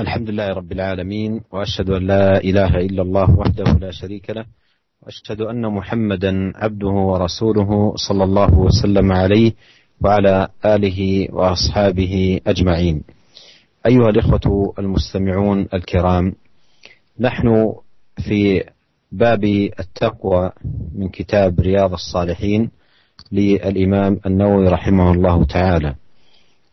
الحمد لله رب العالمين وأشهد أن لا إله إلا الله وحده لا شريك له وأشهد أن محمدا عبده ورسوله صلى الله وسلم عليه وعلى آله وأصحابه أجمعين. أيها الإخوة المستمعون الكرام نحن في باب التقوى من كتاب رياض الصالحين للإمام النووي رحمه الله تعالى.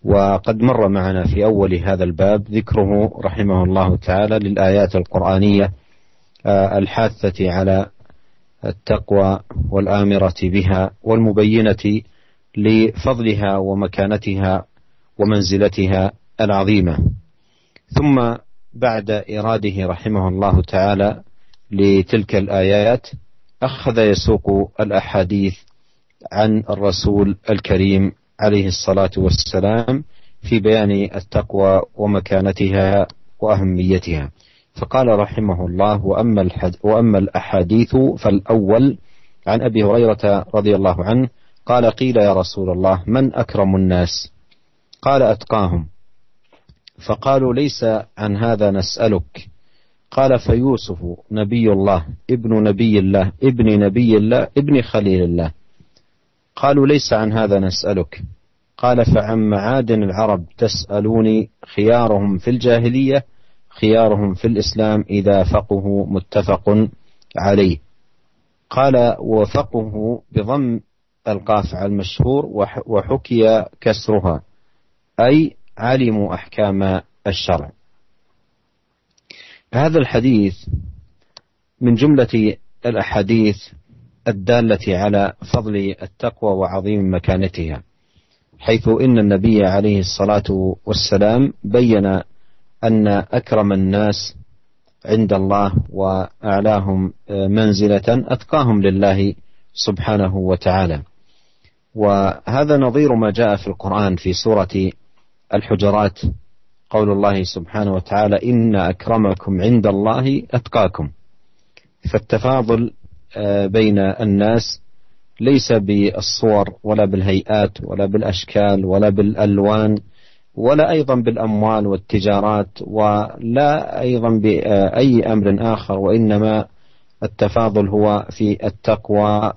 وقد مر معنا في أول هذا الباب ذكره رحمه الله تعالى للآيات القرآنية آه، الحاثة على التقوى والآمرة بها والمبينة لفضلها ومكانتها ومنزلتها العظيمة. ثم بعد إراده رحمه الله تعالى لتلك الآيات أخذ يسوق الأحاديث عن الرسول الكريم عليه الصلاة والسلام في بيان التقوى ومكانتها وأهميتها. فقال رحمه الله وأما, الحد وأما الأحاديث فالأول عن أبي هريرة رضي الله عنه قال قيل يا رسول الله من أكرم الناس؟ قال أتقاهم. فقالوا ليس عن هذا نسألك. قال فيوسف نبي الله ابن نبي الله ابن نبي الله ابن خليل الله. قالوا ليس عن هذا نسألك. قال فعن معادن العرب تسألوني خيارهم في الجاهلية خيارهم في الإسلام إذا فقهوا متفق عليه. قال وفقه بضم القاف على المشهور وحكي كسرها أي علموا أحكام الشرع. هذا الحديث من جملة الأحاديث الدالة على فضل التقوى وعظيم مكانتها. حيث إن النبي عليه الصلاة والسلام بين أن أكرم الناس عند الله وأعلاهم منزلة أتقاهم لله سبحانه وتعالى. وهذا نظير ما جاء في القرآن في سورة الحجرات قول الله سبحانه وتعالى إن أكرمكم عند الله أتقاكم. فالتفاضل آه، بين الناس ليس بالصور ولا بالهيئات ولا بالأشكال ولا بالألوان ولا أيضا بالأموال والتجارات ولا أيضا بأي أمر آخر وإنما التفاضل هو في التقوى.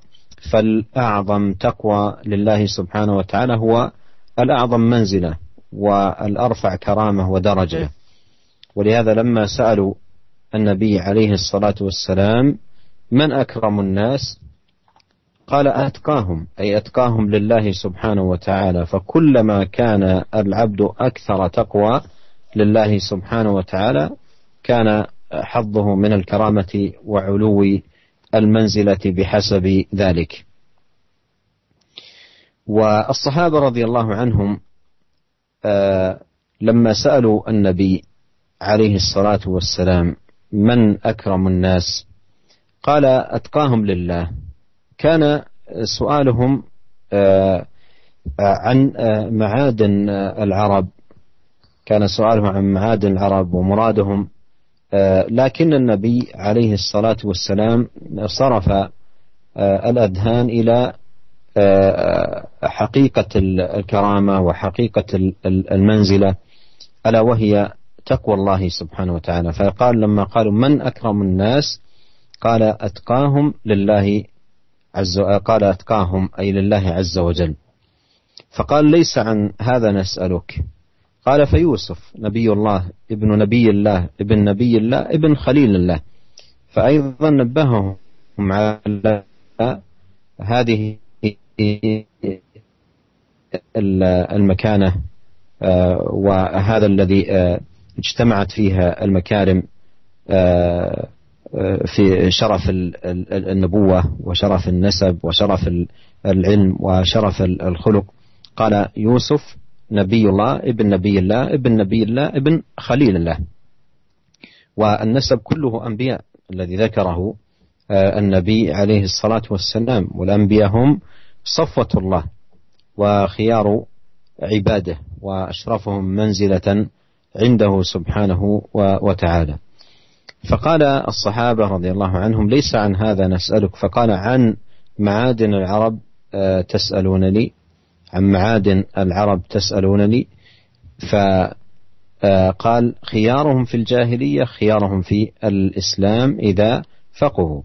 فالأعظم تقوى لله سبحانه وتعالى هو الأعظم منزلة والأرفع كرامة ودرجة. ولهذا لما سألوا النبي عليه الصلاة والسلام من أكرم الناس قال أتقاهم أي أتقاهم لله سبحانه وتعالى. فكلما كان العبد أكثر تقوى لله سبحانه وتعالى كان حظه من الكرامة وعلو المنزلة بحسب ذلك. والصحابة رضي الله عنهم آه، لما سألوا النبي عليه الصلاة والسلام من أكرم الناس قال أتقاهم لله. كان سؤالهم آه، عن آه، معادن العرب. كان سؤالهم عن معادن العرب ومرادهم آه، لكن النبي عليه الصلاة والسلام صرف الأذهان إلى حقيقة الكرامة وحقيقة المنزلة ألا وهي تقوى الله سبحانه وتعالى. فقال لما قالوا من أكرم الناس؟ قال أتقاهم لله عز قال أتقاهم أي لله عز وجل. فقال ليس عن هذا نسألك. قال فيوسف نبي الله ابن نبي الله ابن نبي الله ابن خليل الله. فأيضا نبههم على هذه المكانة آه، وهذا الذي آه، اجتمعت فيها المكارم آه، في شرف النبوة وشرف النسب وشرف العلم وشرف الخلق. قال يوسف نبي الله ابن نبي الله ابن نبي الله ابن خليل الله. والنسب كله أنبياء الذي ذكره آه، النبي عليه الصلاة والسلام. والأنبياء هم صفوة الله وخيار عباده وأشرفهم منزلة عنده سبحانه وتعالى. فقال الصحابة رضي الله عنهم ليس عن هذا نسألك. فقال عن معادن العرب آه، تسألونني عن معادن العرب تسألونني ف آه، خيارهم في الجاهلية خيارهم في الإسلام إذا فقهوا.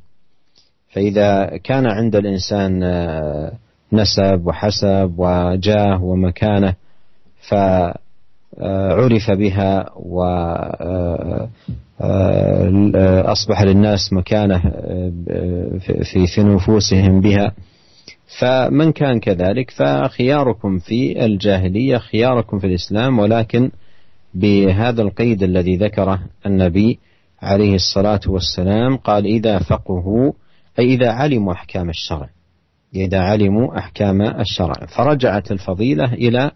فإذا كان عند الإنسان آه، نسب وحسب وجاه ومكانة فعرف بها وأصبح للناس مكانة في في نفوسهم بها. فمن كان كذلك فخياركم في الجاهلية خياركم في الإسلام ولكن بهذا القيد الذي ذكره النبي عليه الصلاة والسلام قال إذا فقهوا أي إذا علموا أحكام الشرع إذا علموا أحكام الشرع. فرجعت الفضيلة إلى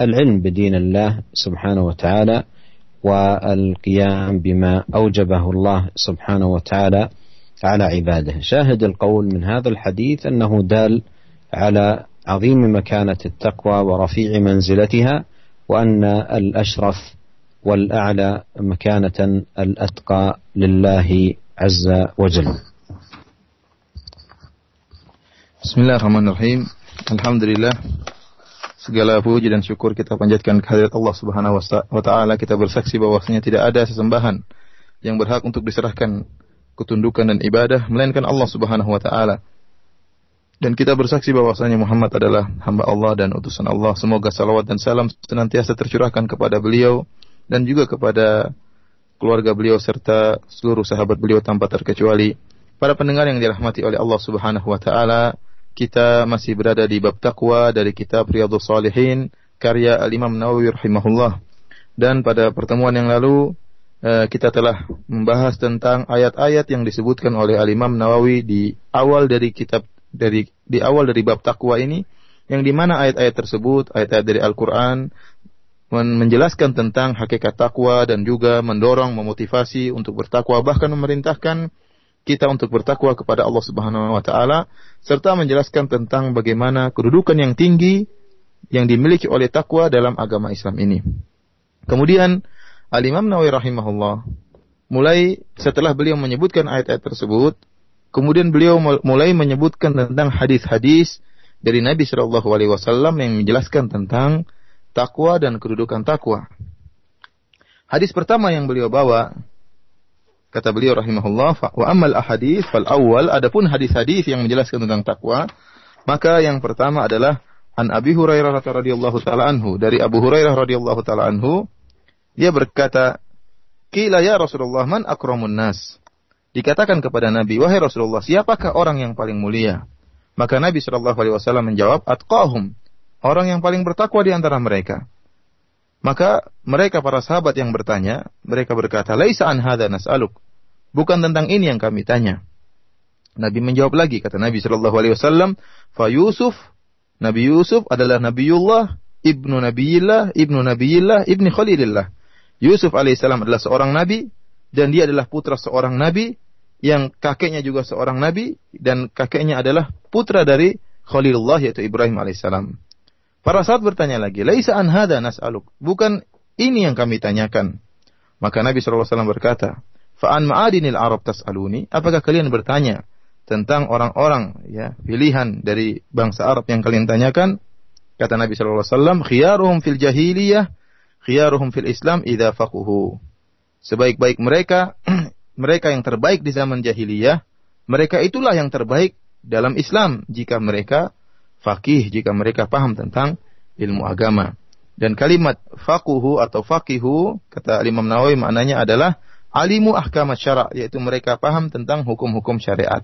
العلم بدين الله سبحانه وتعالى والقيام بما أوجبه الله سبحانه وتعالى على عباده شاهد القول من هذا الحديث أنه دال على عظيم مكانة التقوى ورفيع منزلتها وأن الأشرف والأعلى مكانة الأتقى لله عز وجل Bismillahirrahmanirrahim. Alhamdulillah. Segala puji dan syukur kita panjatkan kehadirat Allah Subhanahu wa taala. Kita bersaksi bahwasanya tidak ada sesembahan yang berhak untuk diserahkan ketundukan dan ibadah melainkan Allah Subhanahu wa taala. Dan kita bersaksi bahwasanya Muhammad adalah hamba Allah dan utusan Allah. Semoga salawat dan salam senantiasa tercurahkan kepada beliau dan juga kepada keluarga beliau serta seluruh sahabat beliau tanpa terkecuali. Para pendengar yang dirahmati oleh Allah Subhanahu wa taala, kita masih berada di bab takwa dari kitab Riyadhus Salihin karya Al-Imam Nawawi rahimahullah. Dan pada pertemuan yang lalu eh, kita telah membahas tentang ayat-ayat yang disebutkan oleh Al-Imam Nawawi di awal dari kitab dari di awal dari bab takwa ini yang di mana ayat-ayat tersebut ayat-ayat dari Al-Qur'an menjelaskan tentang hakikat takwa dan juga mendorong memotivasi untuk bertakwa bahkan memerintahkan kita untuk bertakwa kepada Allah Subhanahu wa taala serta menjelaskan tentang bagaimana kedudukan yang tinggi yang dimiliki oleh takwa dalam agama Islam ini. Kemudian Al-Imam Nawawi rahimahullah mulai setelah beliau menyebutkan ayat-ayat tersebut, kemudian beliau mulai menyebutkan tentang hadis-hadis dari Nabi Shallallahu alaihi wasallam yang menjelaskan tentang takwa dan kedudukan takwa. Hadis pertama yang beliau bawa Kata beliau rahimahullah, wa amal ahadith fal awal, adapun hadis-hadis yang menjelaskan tentang takwa, maka yang pertama adalah an Abi Hurairah radhiyallahu taala anhu, dari Abu Hurairah radhiyallahu taala anhu, dia berkata, "Qila ya Rasulullah, man akramun nas?" Dikatakan kepada Nabi, "Wahai Rasulullah, siapakah orang yang paling mulia?" Maka Nabi Shallallahu alaihi wasallam menjawab, "Atqahum." Orang yang paling bertakwa di antara mereka. Maka mereka para sahabat yang bertanya, mereka berkata, "Laisa an hadza nas'aluk." Bukan tentang ini yang kami tanya. Nabi menjawab lagi kata Nabi sallallahu alaihi wasallam, "Fa Yusuf, Nabi Yusuf adalah Nabiullah, ibnu Nabiillah, ibnu Nabiillah, ibni Khalilillah." Yusuf alaihissalam adalah seorang nabi dan dia adalah putra seorang nabi yang kakeknya juga seorang nabi dan kakeknya adalah putra dari Khalilullah yaitu Ibrahim alaihissalam. Para sahabat bertanya lagi, "Laisa an hadza nas'aluk?" Bukan ini yang kami tanyakan. Maka Nabi SAW berkata, "Fa'an ma'adinil Arab tas'aluni?" Apakah kalian bertanya tentang orang-orang ya, pilihan dari bangsa Arab yang kalian tanyakan? Kata Nabi SAW, "Khiyaruhum fil jahiliyah, khiyaruhum fil Islam idza faquhu." Sebaik-baik mereka, mereka yang terbaik di zaman jahiliyah, mereka itulah yang terbaik dalam Islam jika mereka fakih jika mereka paham tentang ilmu agama. Dan kalimat fakuhu atau fakihu kata Imam Nawawi maknanya adalah alimu ahkam syara yaitu mereka paham tentang hukum-hukum syariat.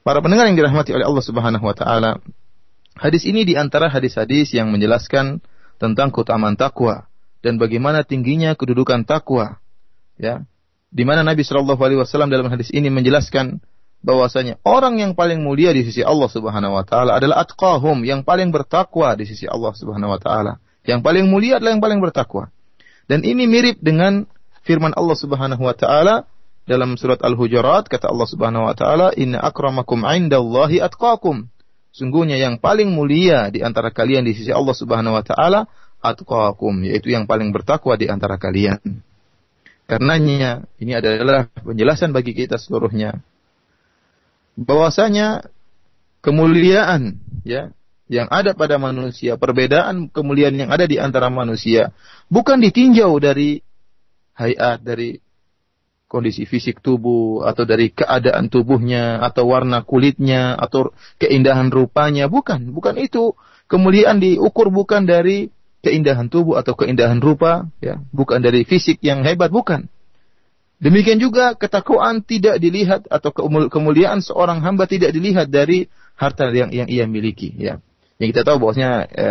Para pendengar yang dirahmati oleh Allah Subhanahu wa taala, hadis ini di antara hadis-hadis yang menjelaskan tentang keutamaan takwa dan bagaimana tingginya kedudukan takwa. Ya. Di mana Nabi Shallallahu alaihi wasallam dalam hadis ini menjelaskan bahwasanya orang yang paling mulia di sisi Allah Subhanahu wa taala adalah atqahum, yang paling bertakwa di sisi Allah Subhanahu wa taala. Yang paling mulia adalah yang paling bertakwa. Dan ini mirip dengan firman Allah Subhanahu wa taala dalam surat Al-Hujurat kata Allah Subhanahu wa taala, "Inna akramakum 'indallahi atqakum." Sungguhnya yang paling mulia di antara kalian di sisi Allah Subhanahu wa taala atqakum, yaitu yang paling bertakwa di antara kalian. Karenanya ini adalah penjelasan bagi kita seluruhnya bahwasanya kemuliaan ya yang ada pada manusia, perbedaan kemuliaan yang ada di antara manusia bukan ditinjau dari hayat, dari kondisi fisik tubuh atau dari keadaan tubuhnya atau warna kulitnya atau keindahan rupanya. Bukan bukan itu. Kemuliaan diukur bukan dari keindahan tubuh atau keindahan rupa ya bukan dari fisik yang hebat bukan demikian juga ketakwaan tidak dilihat atau kemuliaan seorang hamba tidak dilihat dari harta yang yang ia miliki ya. Yang kita tahu bahwasanya e,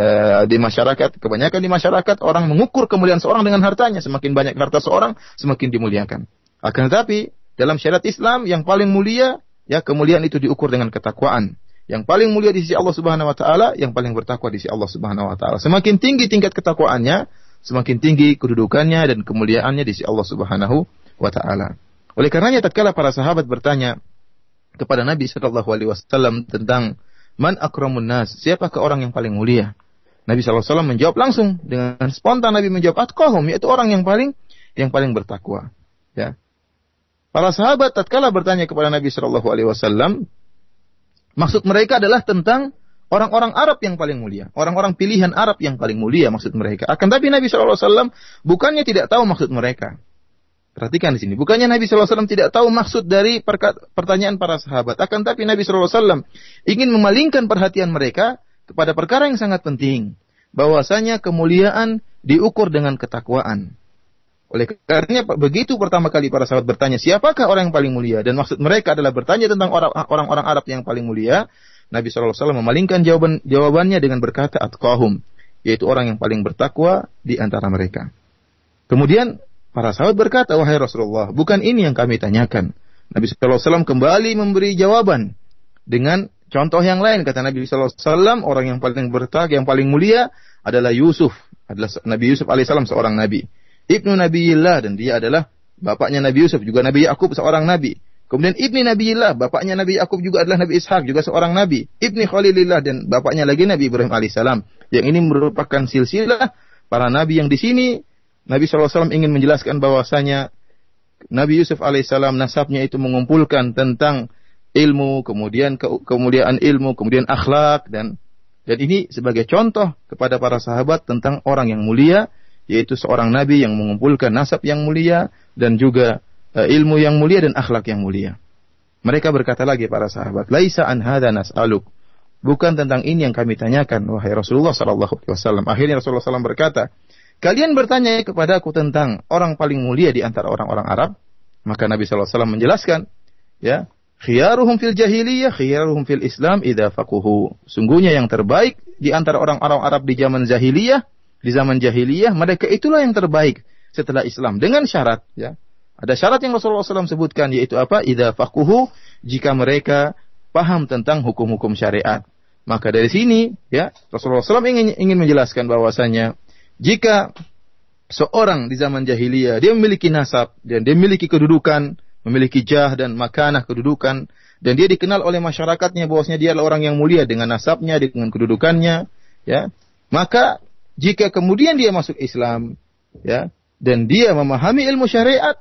di masyarakat kebanyakan di masyarakat orang mengukur kemuliaan seorang dengan hartanya. Semakin banyak harta seorang semakin dimuliakan. Akan tetapi dalam syariat Islam yang paling mulia ya kemuliaan itu diukur dengan ketakwaan. Yang paling mulia di sisi Allah Subhanahu wa taala yang paling bertakwa di sisi Allah Subhanahu wa taala. Semakin tinggi tingkat ketakwaannya semakin tinggi kedudukannya dan kemuliaannya di sisi Allah Subhanahu wa taala oleh karenanya tatkala para sahabat bertanya kepada Nabi Shallallahu alaihi wasallam tentang Man akramun nas? Siapakah orang yang paling mulia? Nabi SAW menjawab langsung dengan spontan Nabi menjawab atqahum yaitu orang yang paling yang paling bertakwa. Ya. Para sahabat tatkala bertanya kepada Nabi Shallallahu Alaihi Wasallam, maksud mereka adalah tentang orang-orang Arab yang paling mulia, orang-orang pilihan Arab yang paling mulia maksud mereka. Akan tapi Nabi Shallallahu Alaihi Wasallam bukannya tidak tahu maksud mereka. Perhatikan di sini. Bukannya Nabi SAW tidak tahu maksud dari pertanyaan para sahabat. Akan tapi Nabi SAW ingin memalingkan perhatian mereka kepada perkara yang sangat penting. Bahwasanya kemuliaan diukur dengan ketakwaan. Oleh karena begitu pertama kali para sahabat bertanya, siapakah orang yang paling mulia? Dan maksud mereka adalah bertanya tentang orang-orang Arab yang paling mulia. Nabi SAW memalingkan jawaban jawabannya dengan berkata, atqahum. Yaitu orang yang paling bertakwa di antara mereka. Kemudian Para sahabat berkata, wahai Rasulullah, bukan ini yang kami tanyakan. Nabi SAW kembali memberi jawaban dengan contoh yang lain. Kata Nabi SAW, orang yang paling bertak, yang paling mulia adalah Yusuf. Adalah Nabi Yusuf alaihissalam seorang Nabi. Ibnu Nabiyillah dan dia adalah bapaknya Nabi Yusuf juga Nabi Yakub seorang Nabi. Kemudian Ibni Nabiyillah, bapaknya Nabi Yakub juga adalah Nabi Ishak, juga seorang Nabi. Ibni Khalilillah dan bapaknya lagi Nabi Ibrahim alaihissalam. Yang ini merupakan silsilah para Nabi yang di sini Nabi SAW ingin menjelaskan bahwasanya Nabi Yusuf alaihissalam nasabnya itu mengumpulkan tentang ilmu, kemudian ke kemuliaan ilmu, kemudian akhlak dan dan ini sebagai contoh kepada para sahabat tentang orang yang mulia yaitu seorang nabi yang mengumpulkan nasab yang mulia dan juga uh, ilmu yang mulia dan akhlak yang mulia. Mereka berkata lagi para sahabat, "Laisa an hadza nas'aluk." Bukan tentang ini yang kami tanyakan wahai Rasulullah sallallahu alaihi wasallam. Akhirnya Rasulullah SAW berkata, Kalian bertanya kepada aku tentang orang paling mulia di antara orang-orang Arab, maka Nabi SAW menjelaskan, ya, khiyaruhum fil jahiliyah, khiyaruhum fil Islam idza faquhu. Sungguhnya yang terbaik di antara orang-orang Arab di zaman jahiliyah, di zaman jahiliyah, mereka itulah yang terbaik setelah Islam dengan syarat, ya. Ada syarat yang Rasulullah SAW sebutkan yaitu apa? Idza faquhu jika mereka paham tentang hukum-hukum syariat. Maka dari sini, ya, Rasulullah SAW ingin ingin menjelaskan bahwasanya jika seorang di zaman jahiliyah dia memiliki nasab dan dia memiliki kedudukan, memiliki jah dan makanah kedudukan dan dia dikenal oleh masyarakatnya bahwasanya dia adalah orang yang mulia dengan nasabnya, dengan kedudukannya, ya. Maka jika kemudian dia masuk Islam, ya, dan dia memahami ilmu syariat,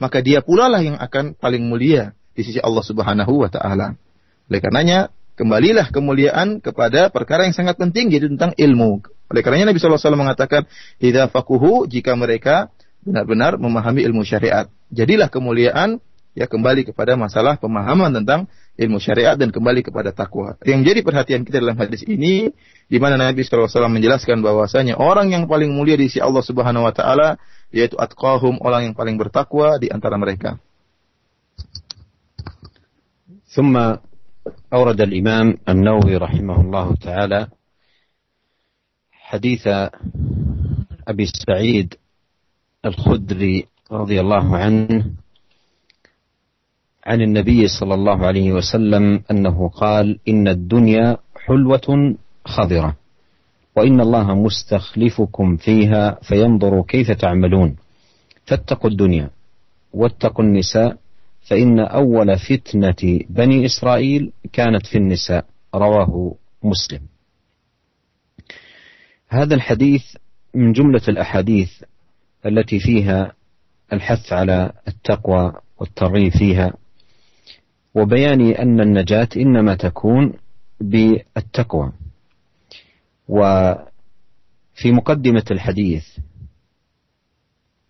maka dia pula lah yang akan paling mulia di sisi Allah Subhanahu wa taala. Oleh karenanya, kembalilah kemuliaan kepada perkara yang sangat penting yaitu tentang ilmu. Oleh karenanya Nabi SAW mengatakan, "Idza fakuhu jika mereka benar-benar memahami ilmu syariat." Jadilah kemuliaan ya kembali kepada masalah pemahaman tentang ilmu syariat dan kembali kepada takwa. Yang jadi perhatian kita dalam hadis ini di mana Nabi SAW menjelaskan bahwasanya orang yang paling mulia di sisi Allah Subhanahu wa taala yaitu atqahum, orang yang paling bertakwa di antara mereka. ثم أورد الإمام النووي رحمه الله تعالى حديث أبي سعيد الخدري رضي الله عنه عن النبي صلى الله عليه وسلم أنه قال إن الدنيا حلوة خضرة وإن الله مستخلفكم فيها فينظر كيف تعملون. فاتقوا الدنيا واتقوا النساء فإن أول فتنة بني إسرائيل كانت في النساء رواه مسلم. هذا الحديث من جملة الأحاديث التي فيها الحث على التقوى والترغيب فيها وبيان أن النجاة إنما تكون بالتقوى. وفي مقدمة الحديث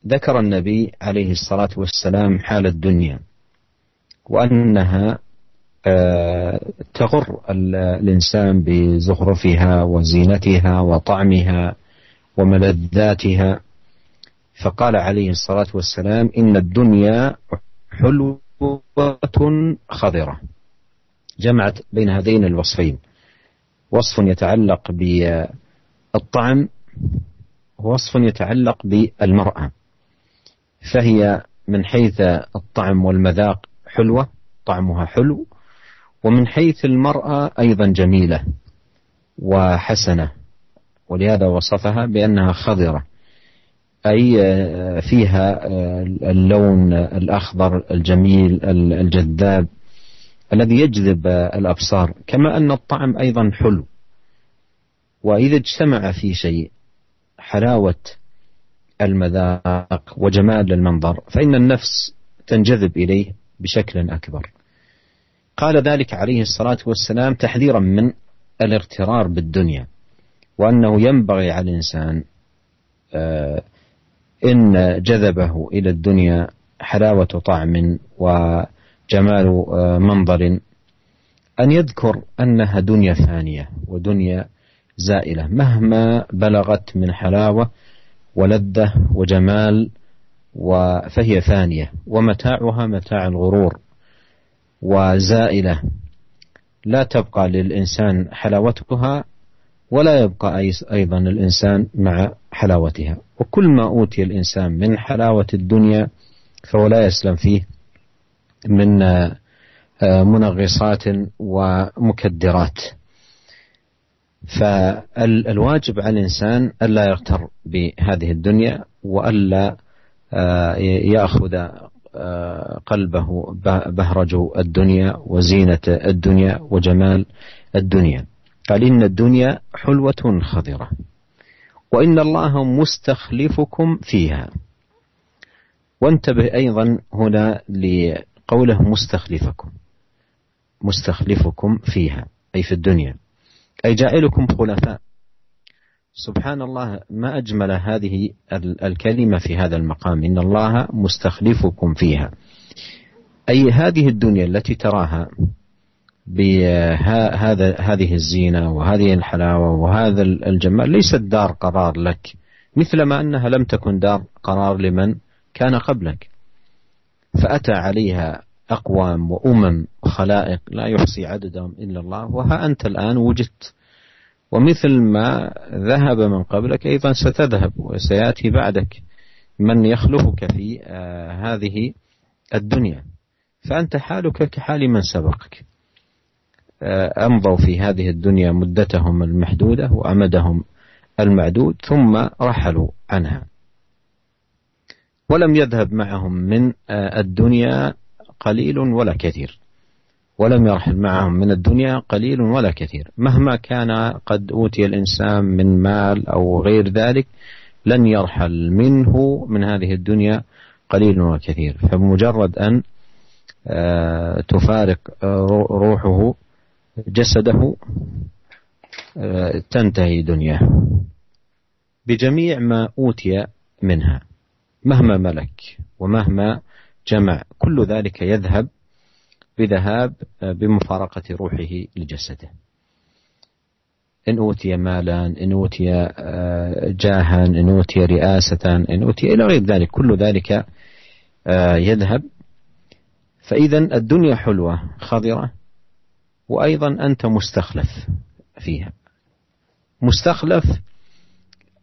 ذكر النبي عليه الصلاة والسلام حال الدنيا وأنها تغر الإنسان بزخرفها وزينتها وطعمها وملذاتها. فقال عليه الصلاة والسلام إن الدنيا حلوة خضرة. جمعت بين هذين الوصفين. وصف يتعلق بالطعم ووصف يتعلق بالمرأة. فهي من حيث الطعم والمذاق حلوة طعمها حلو ومن حيث المرأة أيضا جميلة وحسنة ولهذا وصفها بأنها خضرة أي فيها اللون الأخضر الجميل الجذاب الذي يجذب الأبصار كما أن الطعم أيضا حلو. وإذا اجتمع في شيء حلاوة المذاق وجمال المنظر فإن النفس تنجذب إليه بشكل أكبر. قال ذلك عليه الصلاة والسلام تحذيرا من الاغترار بالدنيا وأنه ينبغي على الإنسان آه، إن جذبه إلى الدنيا حلاوة طعم وجمال آه، منظر أن يذكر أنها دنيا فانية ودنيا زائلة مهما بلغت من حلاوة ولذة وجمال فهي فانية ومتاعها متاع الغرور. وزائلة. لا تبقى للإنسان حلاوتها ولا يبقى أيضا الإنسان مع حلاوتها. وكل ما أوتي الإنسان من حلاوة الدنيا فهو لا يسلم فيه من آه، منغصات ومكدرات. فالواجب على الإنسان ألا يغتر بهذه الدنيا وألا آه، يأخذ قلبه بهرج الدنيا وزينة الدنيا وجمال الدنيا. قال إن الدنيا حلوة خضرة. وإن الله مستخلفكم فيها. وانتبه أيضا هنا لقوله مستخلفكم. مستخلفكم فيها أي في الدنيا. أي جاعلكم خلفاء. سبحان الله ما أجمل هذه الكلمة في هذا المقام. إن الله مستخلفكم فيها. أي هذه الدنيا التي تراها بهذا هذه الزينة وهذه الحلاوة وهذا الجمال ليست دار قرار لك. مثلما أنها لم تكن دار قرار لمن كان قبلك. فأتى عليها أقوام وأمم وخلائق لا يحصي عددهم إلا الله وها أنت الآن وجدت. ومثل ما ذهب من قبلك أيضا ستذهب وسيأتي بعدك من يخلفك في آه، هذه الدنيا. فأنت حالك كحال من سبقك. آه، أمضوا في هذه الدنيا مدتهم المحدودة وأمدهم المعدود ثم رحلوا عنها. ولم يذهب معهم من آه، الدنيا قليل ولا كثير. ولم يرحل معهم من الدنيا قليل ولا كثير. مهما كان قد أوتي الإنسان من مال أو غير ذلك لن يرحل منه من هذه الدنيا قليل وكثير فبمجرد أن آه، تفارق آه، روحه جسده آه، تنتهي دنياه. بجميع ما أوتي منها مهما ملك ومهما جمع كل ذلك يذهب بذهاب بمفارقة روحه لجسده. إن أوتي مالا إن أوتي آه، جاها إن أوتي رئاسة إن أوتي إلى غير ذلك كل ذلك آه، يذهب. فإذا الدنيا حلوة خضرة وأيضا أنت مستخلف فيها. مستخلف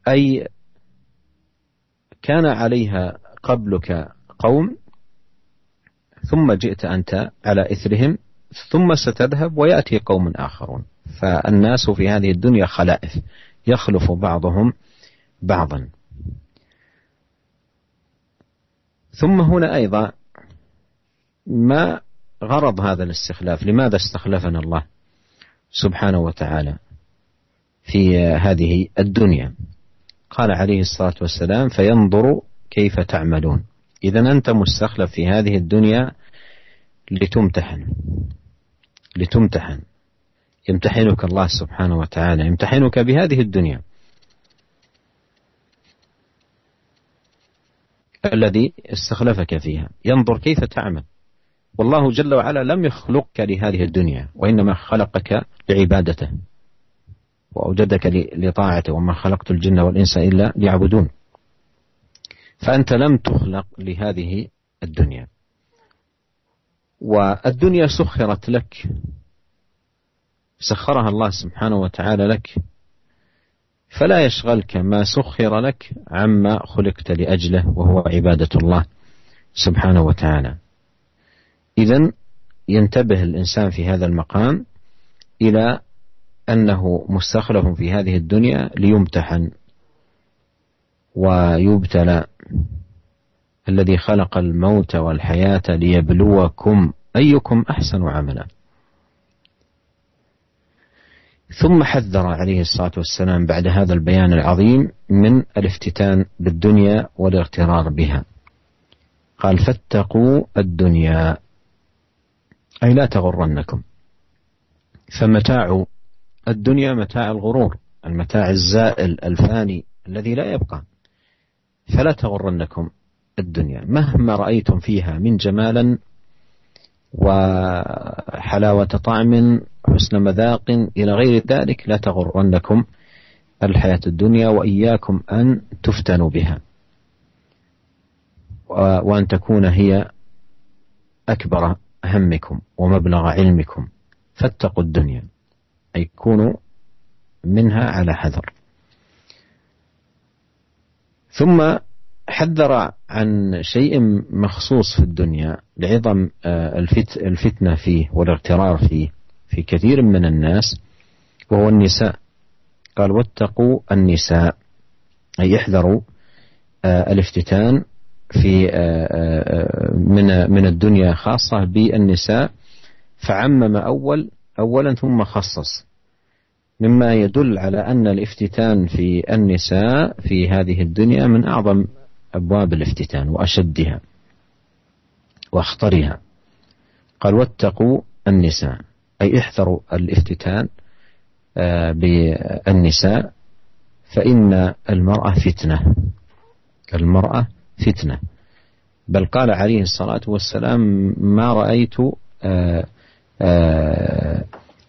أي كان عليها قبلك قوم ثم جئت أنت على إثرهم ثم ستذهب ويأتي قوم آخرون. فالناس في هذه الدنيا خلائف يخلف بعضهم بعضا. ثم هنا أيضا ما غرض هذا الاستخلاف؟ لماذا استخلفنا الله سبحانه وتعالى في هذه الدنيا؟ قال عليه الصلاة والسلام فينظر كيف تعملون. إذا أنت مستخلف في هذه الدنيا لتمتحن. لتمتحن. يمتحنك الله سبحانه وتعالى. يمتحنك بهذه الدنيا. الذي استخلفك فيها. ينظر كيف تعمل. والله جل وعلا لم يخلقك لهذه الدنيا وإنما خلقك لعبادته. وأوجدك لطاعته وما خلقت الجن والإنس إلا ليعبدون. فأنت لم تخلق لهذه الدنيا. والدنيا سخرت لك. سخرها الله سبحانه وتعالى لك. فلا يشغلك ما سخر لك عما خلقت لأجله وهو عبادة الله سبحانه وتعالى. اذا ينتبه الإنسان في هذا المقام إلى أنه مستخلف في هذه الدنيا ليمتحن ويبتلى الذي خلق الموت والحياة ليبلوكم أيكم أحسن عملا. ثم حذر عليه الصلاة والسلام بعد هذا البيان العظيم من الافتتان بالدنيا والاغترار بها. قال فاتقوا الدنيا أي لا تغرنكم. فمتاع الدنيا متاع الغرور، المتاع الزائل الفاني الذي لا يبقى. فلا تغرنكم الدنيا. مهما رأيتم فيها من جمالا وحلاوة طعم حسن مذاق إلى غير ذلك لا تغرنكم الحياة الدنيا وإياكم أن تفتنوا بها. وأن تكون هي أكبر همكم ومبلغ علمكم. فاتقوا الدنيا. أي كونوا منها على حذر. ثم حذر عن شيء مخصوص في الدنيا لعظم الفتنة فيه والاغترار فيه في كثير من الناس وهو النساء. قال واتقوا النساء. أي احذروا آه، الافتتان في آه، آه، من من الدنيا خاصة بالنساء. فعمم أول أولا ثم خصص. مما يدل على أن الافتتان في النساء في هذه الدنيا من أعظم أبواب الافتتان وأشدها وأخطرها. قال واتقوا النساء. أي احذروا الافتتان آه، بالنساء فإن المرأة فتنة. المرأة فتنة. بل قال عليه الصلاة والسلام ما رأيت آه، آه،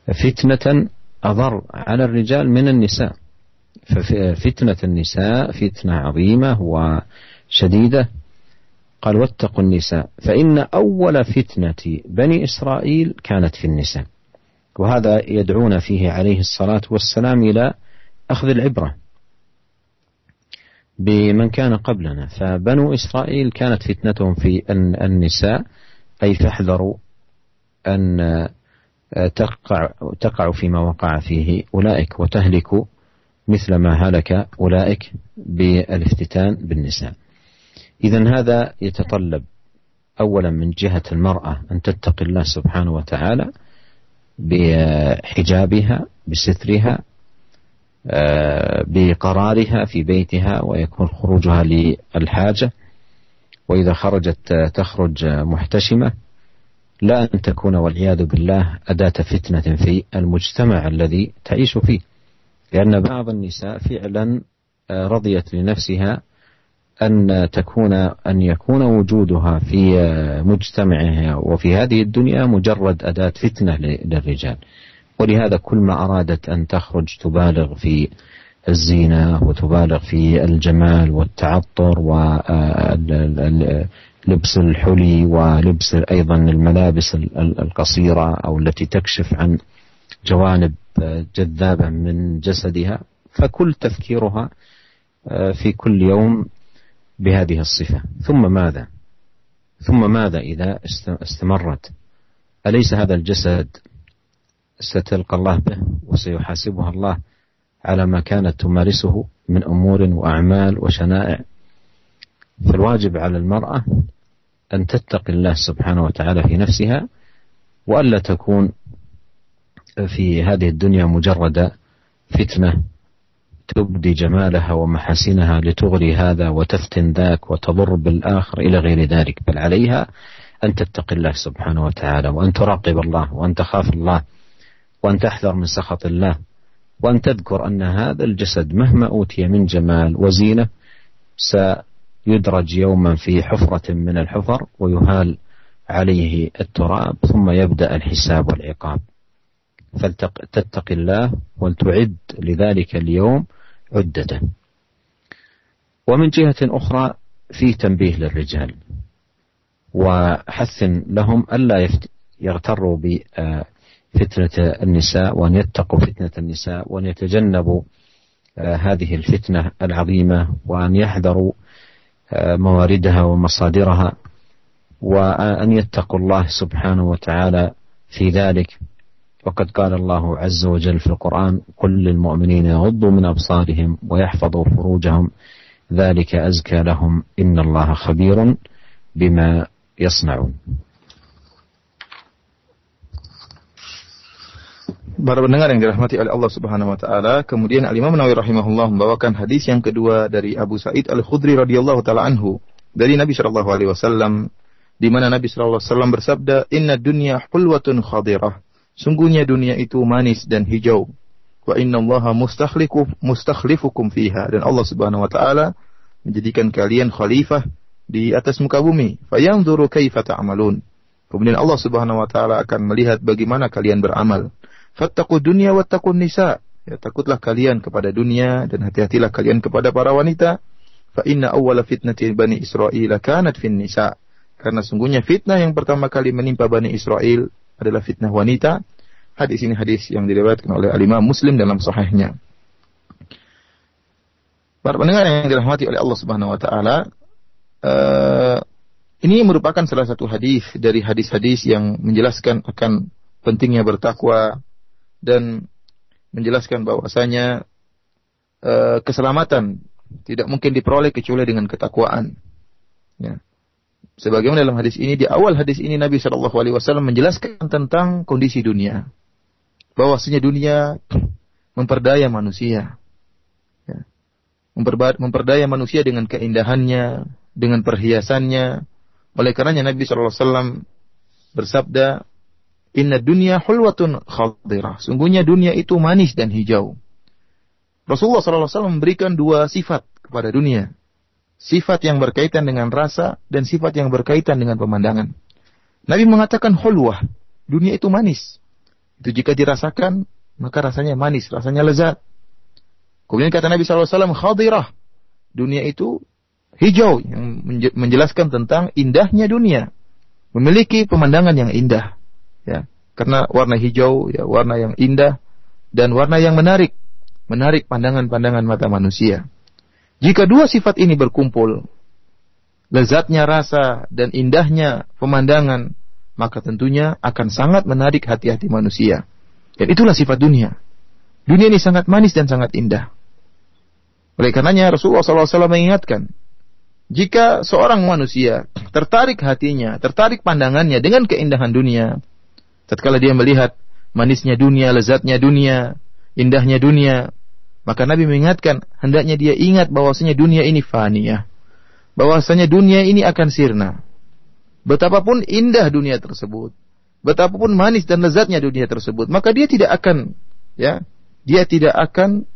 فتنة أضر على الرجال من النساء. ففتنة النساء فتنة عظيمة وشديدة. قال واتقوا النساء فإن أول فتنة بني إسرائيل كانت في النساء. وهذا يدعون فيه عليه الصلاة والسلام إلى أخذ العبرة بمن كان قبلنا. فبنو إسرائيل كانت فتنتهم في النساء أي فاحذروا أن تقع, تقع فيما وقع فيه أولئك وتهلك مثل ما هلك أولئك بالافتتان بالنساء. إذا هذا يتطلب أولا من جهة المرأة أن تتقي الله سبحانه وتعالى بحجابها بسترها بقرارها في بيتها ويكون خروجها للحاجة. وإذا خرجت تخرج محتشمة لا أن تكون والعياذ بالله أداة فتنة في المجتمع الذي تعيش فيه. لأن بعض النساء فعلا آه، رضيت لنفسها أن تكون أن يكون وجودها في مجتمعها وفي هذه الدنيا مجرد أداة فتنة للرجال. ولهذا كل ما أرادت أن تخرج تبالغ في الزينة وتبالغ في الجمال والتعطر ولبس الحلي ولبس أيضا الملابس القصيرة أو التي تكشف عن جوانب جذابة من جسدها فكل تفكيرها في كل يوم بهذه الصفة. ثم ماذا؟ ثم ماذا إذا استمرت؟ أليس هذا الجسد ستلقى الله به وسيحاسبها الله على ما كانت تمارسه من أمور وأعمال وشنائع؟ فالواجب على المرأة أن تتقي الله سبحانه وتعالى في نفسها وألا تكون في هذه الدنيا مجرد فتنة تبدي جمالها ومحاسنها لتغري هذا وتفتن ذاك وتضر بالآخر إلى غير ذلك. بل عليها أن تتقي الله سبحانه وتعالى وأن تراقب الله وأن تخاف الله وأن تحذر من سخط الله وأن تذكر أن هذا الجسد مهما أوتي من جمال وزينة يدرج يوما في حفرة من الحفر ويهال عليه التراب ثم يبدأ الحساب والعقاب. فلتتق الله ولتعد لذلك اليوم عدته. ومن جهة أخرى في تنبيه للرجال وحث لهم ألا يغتروا بفتنة النساء وأن يتقوا فتنة النساء وأن يتجنبوا هذه الفتنة العظيمة وأن يحذروا مواردها ومصادرها وأن يتقوا الله سبحانه وتعالى في ذلك. وقد قال الله عز وجل في القرآن قل للمؤمنين يغضوا من أبصارهم ويحفظوا فروجهم ذلك أزكى لهم إن الله خبير بما يصنعون. Para pendengar yang dirahmati oleh Allah Subhanahu wa taala, kemudian Al Imam Nawawi rahimahullah membawakan hadis yang kedua dari Abu Sa'id Al-Khudri radhiyallahu taala anhu dari Nabi sallallahu alaihi wasallam di mana Nabi sallallahu alaihi wasallam bersabda, "Inna dunya hulwatun khadirah." Sungguhnya dunia itu manis dan hijau. Wa inna Allah mustakhlifukum fiha dan Allah Subhanahu wa taala menjadikan kalian khalifah di atas muka bumi. Fayanzuru kaifa ta'malun. Kemudian Allah Subhanahu wa taala akan melihat bagaimana kalian beramal. Fattaqu dunya wattaqun nisa. Ya, takutlah kalian kepada dunia dan hati-hatilah kalian kepada para wanita. Fa inna awwala fitnati Bani Israel kanat fin nisa. Karena sungguhnya fitnah yang pertama kali menimpa Bani Israel adalah fitnah wanita. Hadis ini hadis yang diriwayatkan oleh Al-Imam Muslim dalam sahihnya. Para pendengar yang dirahmati oleh Allah Subhanahu wa taala, uh, ini merupakan salah satu hadis dari hadis-hadis yang menjelaskan akan pentingnya bertakwa dan menjelaskan bahwasanya uh, keselamatan tidak mungkin diperoleh kecuali dengan ketakwaan. Ya. Sebagaimana dalam hadis ini di awal hadis ini Nabi Shallallahu Alaihi Wasallam menjelaskan tentang kondisi dunia, bahwasanya dunia memperdaya manusia, ya. memperdaya manusia dengan keindahannya, dengan perhiasannya. Oleh karenanya Nabi Shallallahu Alaihi Wasallam bersabda, Inna dunia hulwatun khadirah. Sungguhnya dunia itu manis dan hijau. Rasulullah SAW memberikan dua sifat kepada dunia. Sifat yang berkaitan dengan rasa dan sifat yang berkaitan dengan pemandangan. Nabi mengatakan hulwah. Dunia itu manis. Itu jika dirasakan, maka rasanya manis, rasanya lezat. Kemudian kata Nabi SAW, khadirah. Dunia itu hijau yang menjelaskan tentang indahnya dunia. Memiliki pemandangan yang indah ya. Karena warna hijau ya warna yang indah dan warna yang menarik. Menarik pandangan-pandangan mata manusia. Jika dua sifat ini berkumpul lezatnya rasa dan indahnya pemandangan maka tentunya akan sangat menarik hati-hati manusia. Dan itulah sifat dunia. Dunia ini sangat manis dan sangat indah. Oleh karenanya Rasulullah SAW mengingatkan jika seorang manusia tertarik hatinya, tertarik pandangannya dengan keindahan dunia, tatkala dia melihat manisnya dunia, lezatnya dunia, indahnya dunia, maka Nabi mengingatkan hendaknya dia ingat bahwasanya dunia ini faniyah. Bahwasanya dunia ini akan sirna. Betapapun indah dunia tersebut, betapapun manis dan lezatnya dunia tersebut, maka dia tidak akan ya, dia tidak akan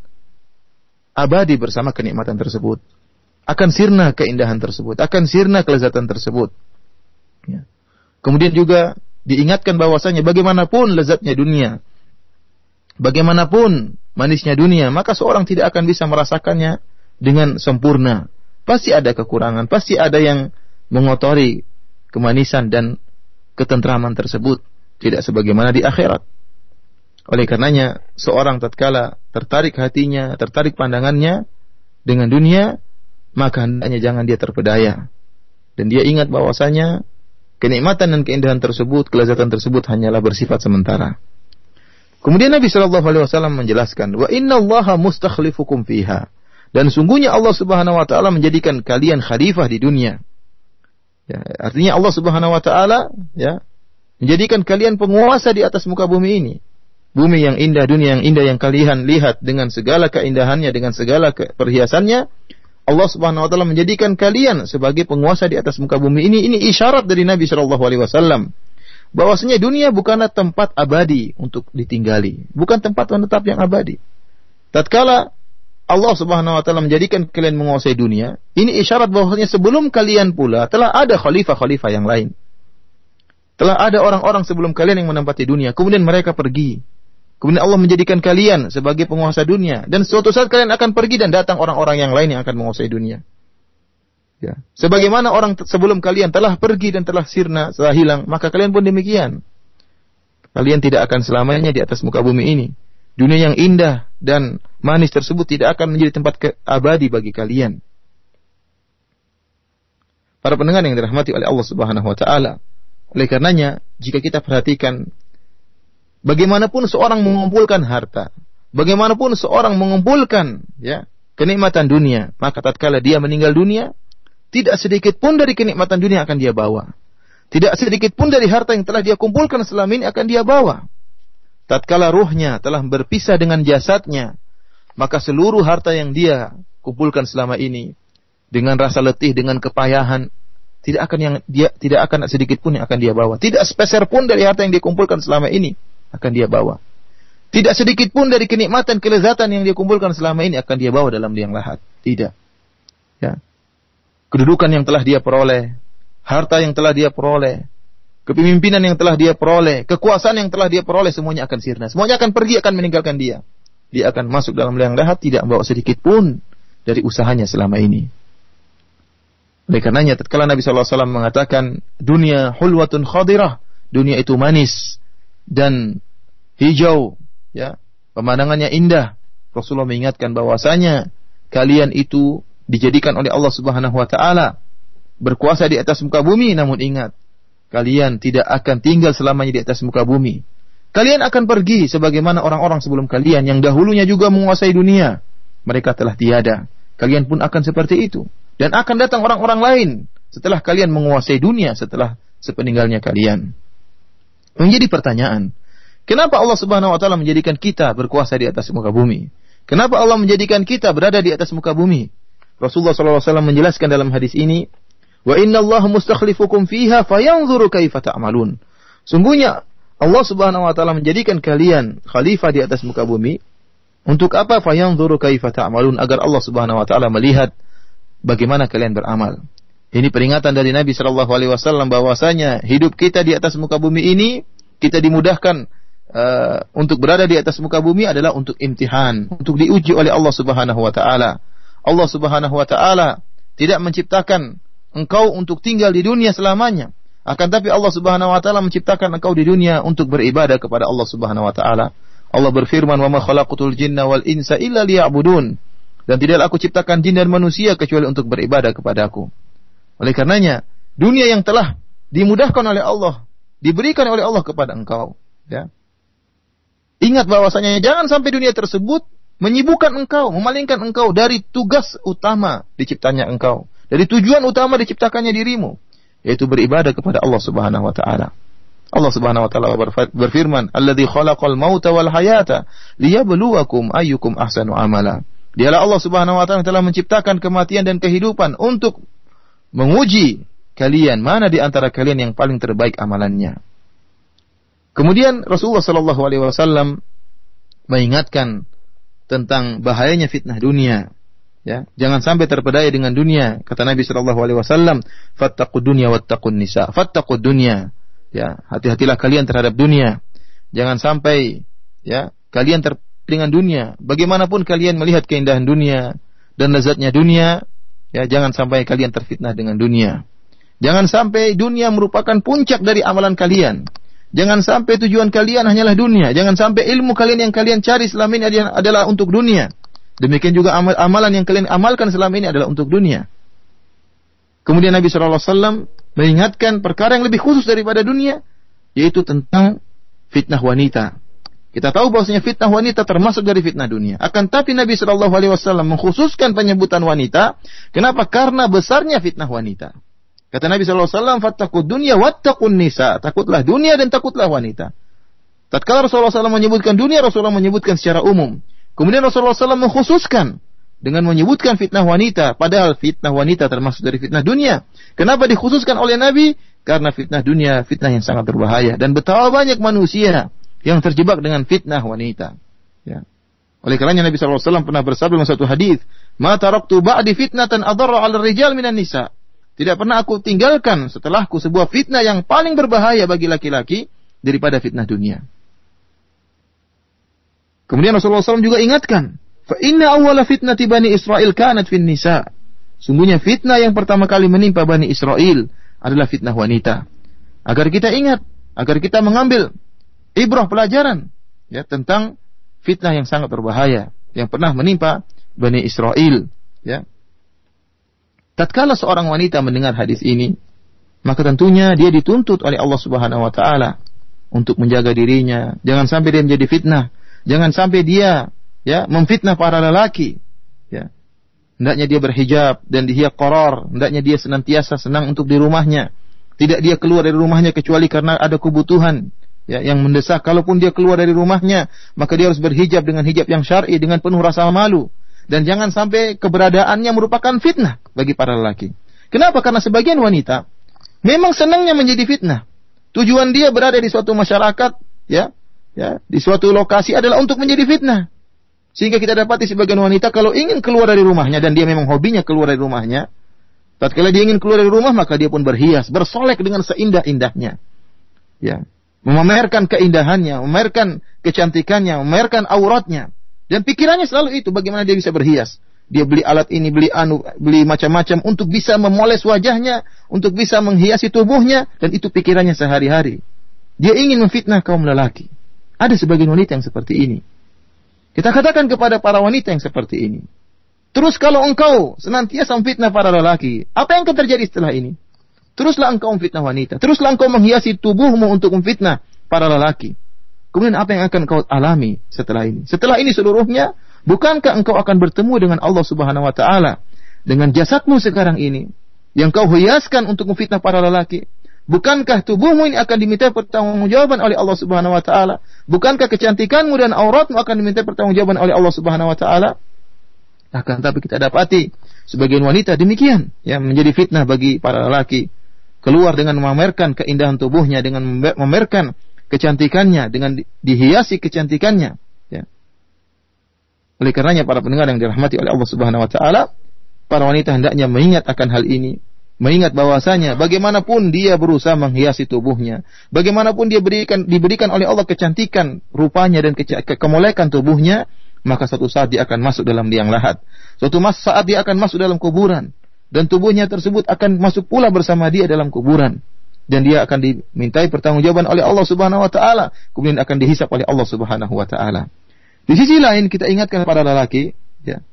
abadi bersama kenikmatan tersebut. Akan sirna keindahan tersebut, akan sirna kelezatan tersebut. Ya. Kemudian juga diingatkan bahwasanya bagaimanapun lezatnya dunia, bagaimanapun manisnya dunia, maka seorang tidak akan bisa merasakannya dengan sempurna. Pasti ada kekurangan, pasti ada yang mengotori kemanisan dan ketentraman tersebut, tidak sebagaimana di akhirat. Oleh karenanya, seorang tatkala tertarik hatinya, tertarik pandangannya dengan dunia, maka hendaknya jangan dia terpedaya. Dan dia ingat bahwasanya kenikmatan dan keindahan tersebut, kelezatan tersebut hanyalah bersifat sementara. Kemudian Nabi Shallallahu Alaihi Wasallam menjelaskan, wa Inna Allah mustakhlifukum fiha. Dan sungguhnya Allah Subhanahu Wa Taala menjadikan kalian khalifah di dunia. Ya, artinya Allah Subhanahu Wa Taala ya menjadikan kalian penguasa di atas muka bumi ini. Bumi yang indah, dunia yang indah yang kalian lihat dengan segala keindahannya, dengan segala perhiasannya, Allah Subhanahu wa taala menjadikan kalian sebagai penguasa di atas muka bumi ini ini isyarat dari Nabi Shallallahu alaihi wasallam bahwasanya dunia bukanlah tempat abadi untuk ditinggali, bukan tempat menetap yang abadi. Tatkala Allah Subhanahu wa taala menjadikan kalian menguasai dunia, ini isyarat bahwasanya sebelum kalian pula telah ada khalifah-khalifah yang lain. Telah ada orang-orang sebelum kalian yang menempati dunia, kemudian mereka pergi. Kemudian Allah menjadikan kalian sebagai penguasa dunia dan suatu saat kalian akan pergi dan datang orang-orang yang lain yang akan menguasai dunia. Ya. Sebagaimana orang sebelum kalian telah pergi dan telah sirna, telah hilang, maka kalian pun demikian. Kalian tidak akan selamanya di atas muka bumi ini. Dunia yang indah dan manis tersebut tidak akan menjadi tempat abadi bagi kalian. Para pendengar yang dirahmati oleh Allah Subhanahu wa taala. Oleh karenanya, jika kita perhatikan bagaimanapun seorang mengumpulkan harta, bagaimanapun seorang mengumpulkan ya, kenikmatan dunia, maka tatkala dia meninggal dunia, tidak sedikit pun dari kenikmatan dunia akan dia bawa. Tidak sedikit pun dari harta yang telah dia kumpulkan selama ini akan dia bawa. Tatkala ruhnya telah berpisah dengan jasadnya, maka seluruh harta yang dia kumpulkan selama ini dengan rasa letih, dengan kepayahan, tidak akan yang dia tidak akan sedikit pun yang akan dia bawa. Tidak sepeser pun dari harta yang dia kumpulkan selama ini akan dia bawa. Tidak sedikit pun dari kenikmatan, kelezatan yang dia kumpulkan selama ini akan dia bawa dalam liang lahat. Tidak. Ya kedudukan yang telah dia peroleh, harta yang telah dia peroleh, kepemimpinan yang telah dia peroleh, kekuasaan yang telah dia peroleh semuanya akan sirna. Semuanya akan pergi akan meninggalkan dia. Dia akan masuk dalam liang lahat tidak membawa sedikit pun dari usahanya selama ini. Oleh karenanya tatkala Nabi SAW mengatakan dunia hulwatun khadirah, dunia itu manis dan hijau, ya, pemandangannya indah. Rasulullah mengingatkan bahwasanya kalian itu dijadikan oleh Allah Subhanahu wa taala berkuasa di atas muka bumi namun ingat kalian tidak akan tinggal selamanya di atas muka bumi. Kalian akan pergi sebagaimana orang-orang sebelum kalian yang dahulunya juga menguasai dunia. Mereka telah tiada. Kalian pun akan seperti itu. Dan akan datang orang-orang lain setelah kalian menguasai dunia setelah sepeninggalnya kalian. Menjadi pertanyaan, kenapa Allah Subhanahu wa taala menjadikan kita berkuasa di atas muka bumi? Kenapa Allah menjadikan kita berada di atas muka bumi? Rasulullah SAW menjelaskan dalam hadis ini, Wa inna Allah mustakhlifukum fiha fayanzuru kaifa ta'malun. Sungguhnya Allah Subhanahu wa taala menjadikan kalian khalifah di atas muka bumi untuk apa fayanzuru kaifa ta'malun agar Allah Subhanahu wa taala melihat bagaimana kalian beramal. Ini peringatan dari Nabi Shallallahu alaihi wasallam bahwasanya hidup kita di atas muka bumi ini kita dimudahkan uh, untuk berada di atas muka bumi adalah untuk imtihan, untuk diuji oleh Allah Subhanahu wa taala. Allah Subhanahu wa taala tidak menciptakan engkau untuk tinggal di dunia selamanya. Akan tapi Allah Subhanahu wa taala menciptakan engkau di dunia untuk beribadah kepada Allah Subhanahu wa taala. Allah berfirman, "Wa ma khalaqatul jinna wal insa illa liya'budun." Dan tidaklah aku ciptakan jin dan manusia kecuali untuk beribadah kepadaku. Oleh karenanya, dunia yang telah dimudahkan oleh Allah, diberikan oleh Allah kepada engkau, ya. Ingat bahwasanya jangan sampai dunia tersebut menyibukkan engkau, memalingkan engkau dari tugas utama diciptanya engkau, dari tujuan utama diciptakannya dirimu, yaitu beribadah kepada Allah Subhanahu wa taala. Allah Subhanahu wa taala berfirman, "Alladzi khalaqal mauta wal hayata liyabluwakum ayyukum ahsanu amala." Dialah Allah Subhanahu wa taala yang telah menciptakan kematian dan kehidupan untuk menguji kalian mana di antara kalian yang paling terbaik amalannya. Kemudian Rasulullah sallallahu alaihi wasallam mengingatkan tentang bahayanya fitnah dunia. Ya, jangan sampai terpedaya dengan dunia. Kata Nabi Shallallahu Alaihi Wasallam, "Fattaqud dunya wattaqun nisa." Fattaqud dunya. Ya, hati-hatilah kalian terhadap dunia. Jangan sampai ya kalian ter dengan dunia. Bagaimanapun kalian melihat keindahan dunia dan lezatnya dunia, ya jangan sampai kalian terfitnah dengan dunia. Jangan sampai dunia merupakan puncak dari amalan kalian. Jangan sampai tujuan kalian hanyalah dunia. Jangan sampai ilmu kalian yang kalian cari selama ini adalah untuk dunia. Demikian juga amal amalan yang kalian amalkan selama ini adalah untuk dunia. Kemudian Nabi SAW mengingatkan perkara yang lebih khusus daripada dunia, yaitu tentang fitnah wanita. Kita tahu bahwasanya fitnah wanita termasuk dari fitnah dunia. Akan tapi Nabi Shallallahu Alaihi Wasallam mengkhususkan penyebutan wanita. Kenapa? Karena besarnya fitnah wanita. Kata Nabi SAW, Fattakut dunia, wattakun nisa. Takutlah dunia dan takutlah wanita. Tatkala Rasulullah SAW menyebutkan dunia, Rasulullah menyebutkan secara umum. Kemudian Rasulullah SAW mengkhususkan dengan menyebutkan fitnah wanita. Padahal fitnah wanita termasuk dari fitnah dunia. Kenapa dikhususkan oleh Nabi? Karena fitnah dunia, fitnah yang sangat berbahaya. Dan betapa banyak manusia yang terjebak dengan fitnah wanita. Ya. Oleh karenanya Nabi SAW pernah bersabda dalam satu hadis, "Ma taraktu ba'di fitnatan adarra 'ala rijal minan nisa." Tidak pernah aku tinggalkan setelahku sebuah fitnah yang paling berbahaya bagi laki-laki daripada fitnah dunia. Kemudian Rasulullah SAW juga ingatkan, "Fa inna awwala fitnati bani Israel kanat fin nisa." Sungguhnya fitnah yang pertama kali menimpa Bani Israel adalah fitnah wanita. Agar kita ingat, agar kita mengambil ibrah pelajaran ya tentang fitnah yang sangat berbahaya yang pernah menimpa Bani Israel, ya. Tatkala seorang wanita mendengar hadis ini, maka tentunya dia dituntut oleh Allah Subhanahu wa taala untuk menjaga dirinya, jangan sampai dia menjadi fitnah, jangan sampai dia ya memfitnah para lelaki, ya. Hendaknya dia berhijab dan dia koror, hendaknya dia senantiasa senang untuk di rumahnya. Tidak dia keluar dari rumahnya kecuali karena ada kebutuhan ya, yang mendesak. Kalaupun dia keluar dari rumahnya, maka dia harus berhijab dengan hijab yang syar'i dengan penuh rasa malu. Dan jangan sampai keberadaannya merupakan fitnah bagi para lelaki. Kenapa? Karena sebagian wanita memang senangnya menjadi fitnah. Tujuan dia berada di suatu masyarakat, ya, ya, di suatu lokasi adalah untuk menjadi fitnah. Sehingga kita dapati sebagian wanita kalau ingin keluar dari rumahnya dan dia memang hobinya keluar dari rumahnya, tatkala dia ingin keluar dari rumah maka dia pun berhias, bersolek dengan seindah-indahnya. Ya, memamerkan keindahannya, memamerkan kecantikannya, memamerkan auratnya. Dan pikirannya selalu itu bagaimana dia bisa berhias. Dia beli alat ini, beli anu, beli macam-macam untuk bisa memoles wajahnya, untuk bisa menghiasi tubuhnya dan itu pikirannya sehari-hari. Dia ingin memfitnah kaum lelaki. Ada sebagian wanita yang seperti ini. Kita katakan kepada para wanita yang seperti ini. Terus kalau engkau senantiasa memfitnah para lelaki, apa yang akan terjadi setelah ini? Teruslah engkau memfitnah wanita. Teruslah engkau menghiasi tubuhmu untuk memfitnah para lelaki. Kemudian apa yang akan kau alami setelah ini? Setelah ini seluruhnya, bukankah engkau akan bertemu dengan Allah Subhanahu wa taala dengan jasadmu sekarang ini yang kau hiaskan untuk memfitnah para lelaki? Bukankah tubuhmu ini akan diminta pertanggungjawaban oleh Allah Subhanahu wa taala? Bukankah kecantikanmu dan auratmu akan diminta pertanggungjawaban oleh Allah Subhanahu wa taala? Akan tapi kita dapati sebagian wanita demikian yang menjadi fitnah bagi para lelaki keluar dengan memamerkan keindahan tubuhnya dengan memamerkan kecantikannya dengan dihiasi kecantikannya ya. Oleh karenanya para pendengar yang dirahmati oleh Allah Subhanahu wa taala para wanita hendaknya mengingat akan hal ini mengingat bahwasanya bagaimanapun dia berusaha menghiasi tubuhnya, bagaimanapun dia berikan diberikan oleh Allah kecantikan rupanya dan ke kemolekan tubuhnya, maka suatu saat dia akan masuk dalam liang lahat. Suatu saat dia akan masuk dalam kuburan dan tubuhnya tersebut akan masuk pula bersama dia dalam kuburan dan dia akan dimintai pertanggungjawaban oleh Allah Subhanahu wa taala, kemudian akan dihisap oleh Allah Subhanahu wa taala. Di sisi lain kita ingatkan para lelaki ya,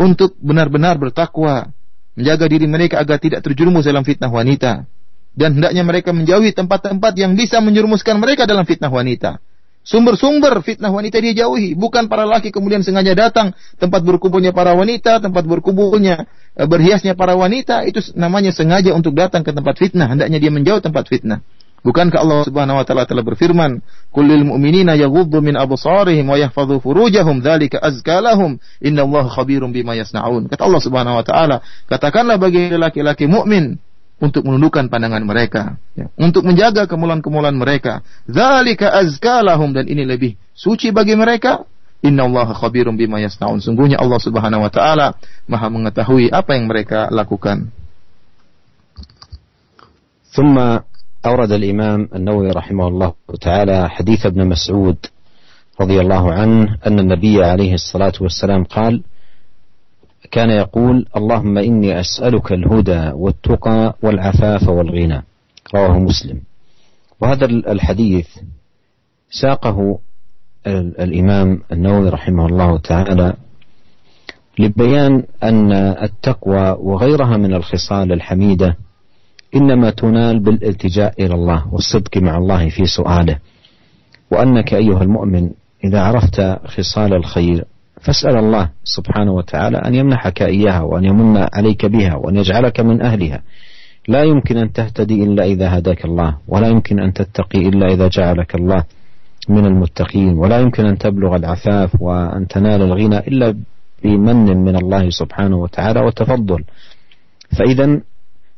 untuk benar-benar bertakwa menjaga diri mereka agar tidak terjerumus dalam fitnah wanita dan hendaknya mereka menjauhi tempat-tempat yang bisa menjerumuskan mereka dalam fitnah wanita. Sumber-sumber fitnah wanita dia jauhi, bukan para laki kemudian sengaja datang tempat berkumpulnya para wanita, tempat berkumpulnya e, berhiasnya para wanita itu namanya sengaja untuk datang ke tempat fitnah, hendaknya dia menjauh tempat fitnah. Bukankah Allah Subhanahu wa taala telah berfirman, "Kullil mu'minina yaghuddu min absarihim wa yahfadhu furujahum, dzalika azka lahum, innallaha khabirum bima yasnaun." Kata Allah Subhanahu wa taala, katakanlah bagi laki-laki mukmin untuk menundukkan pandangan mereka, ya, untuk menjaga kemulan-kemulan mereka. Dzalika azka lahum dan ini lebih suci bagi mereka. Innallaha khabirum bima yasnaun. Sungguhnya Allah Subhanahu wa taala Maha mengetahui apa yang mereka lakukan. ثم أورد الإمام النووي رحمه الله تعالى حديث ابن مسعود رضي الله عنه أن النبي عليه الصلاة والسلام قال كان يقول اللهم إني أسألك الهدى والتقى والعفاف والغنى. رواه مسلم. وهذا الحديث ساقه الإمام النووي رحمه الله تعالى لبيان أن التقوى وغيرها من الخصال الحميدة إنما تنال بالالتجاء إلى الله والصدق مع الله في سؤاله. وأنك أيها المؤمن إذا عرفت خصال الخير فاسأل الله سبحانه وتعالى أن يمنحك إياها وأن يمن عليك بها وأن يجعلك من أهلها. لا يمكن أن تهتدي إلا إذا هداك الله ولا يمكن أن تتقي إلا إذا جعلك الله من المتقين ولا يمكن أن تبلغ العفاف وأن تنال الغنى إلا بمن من الله سبحانه وتعالى وتفضل. فإذا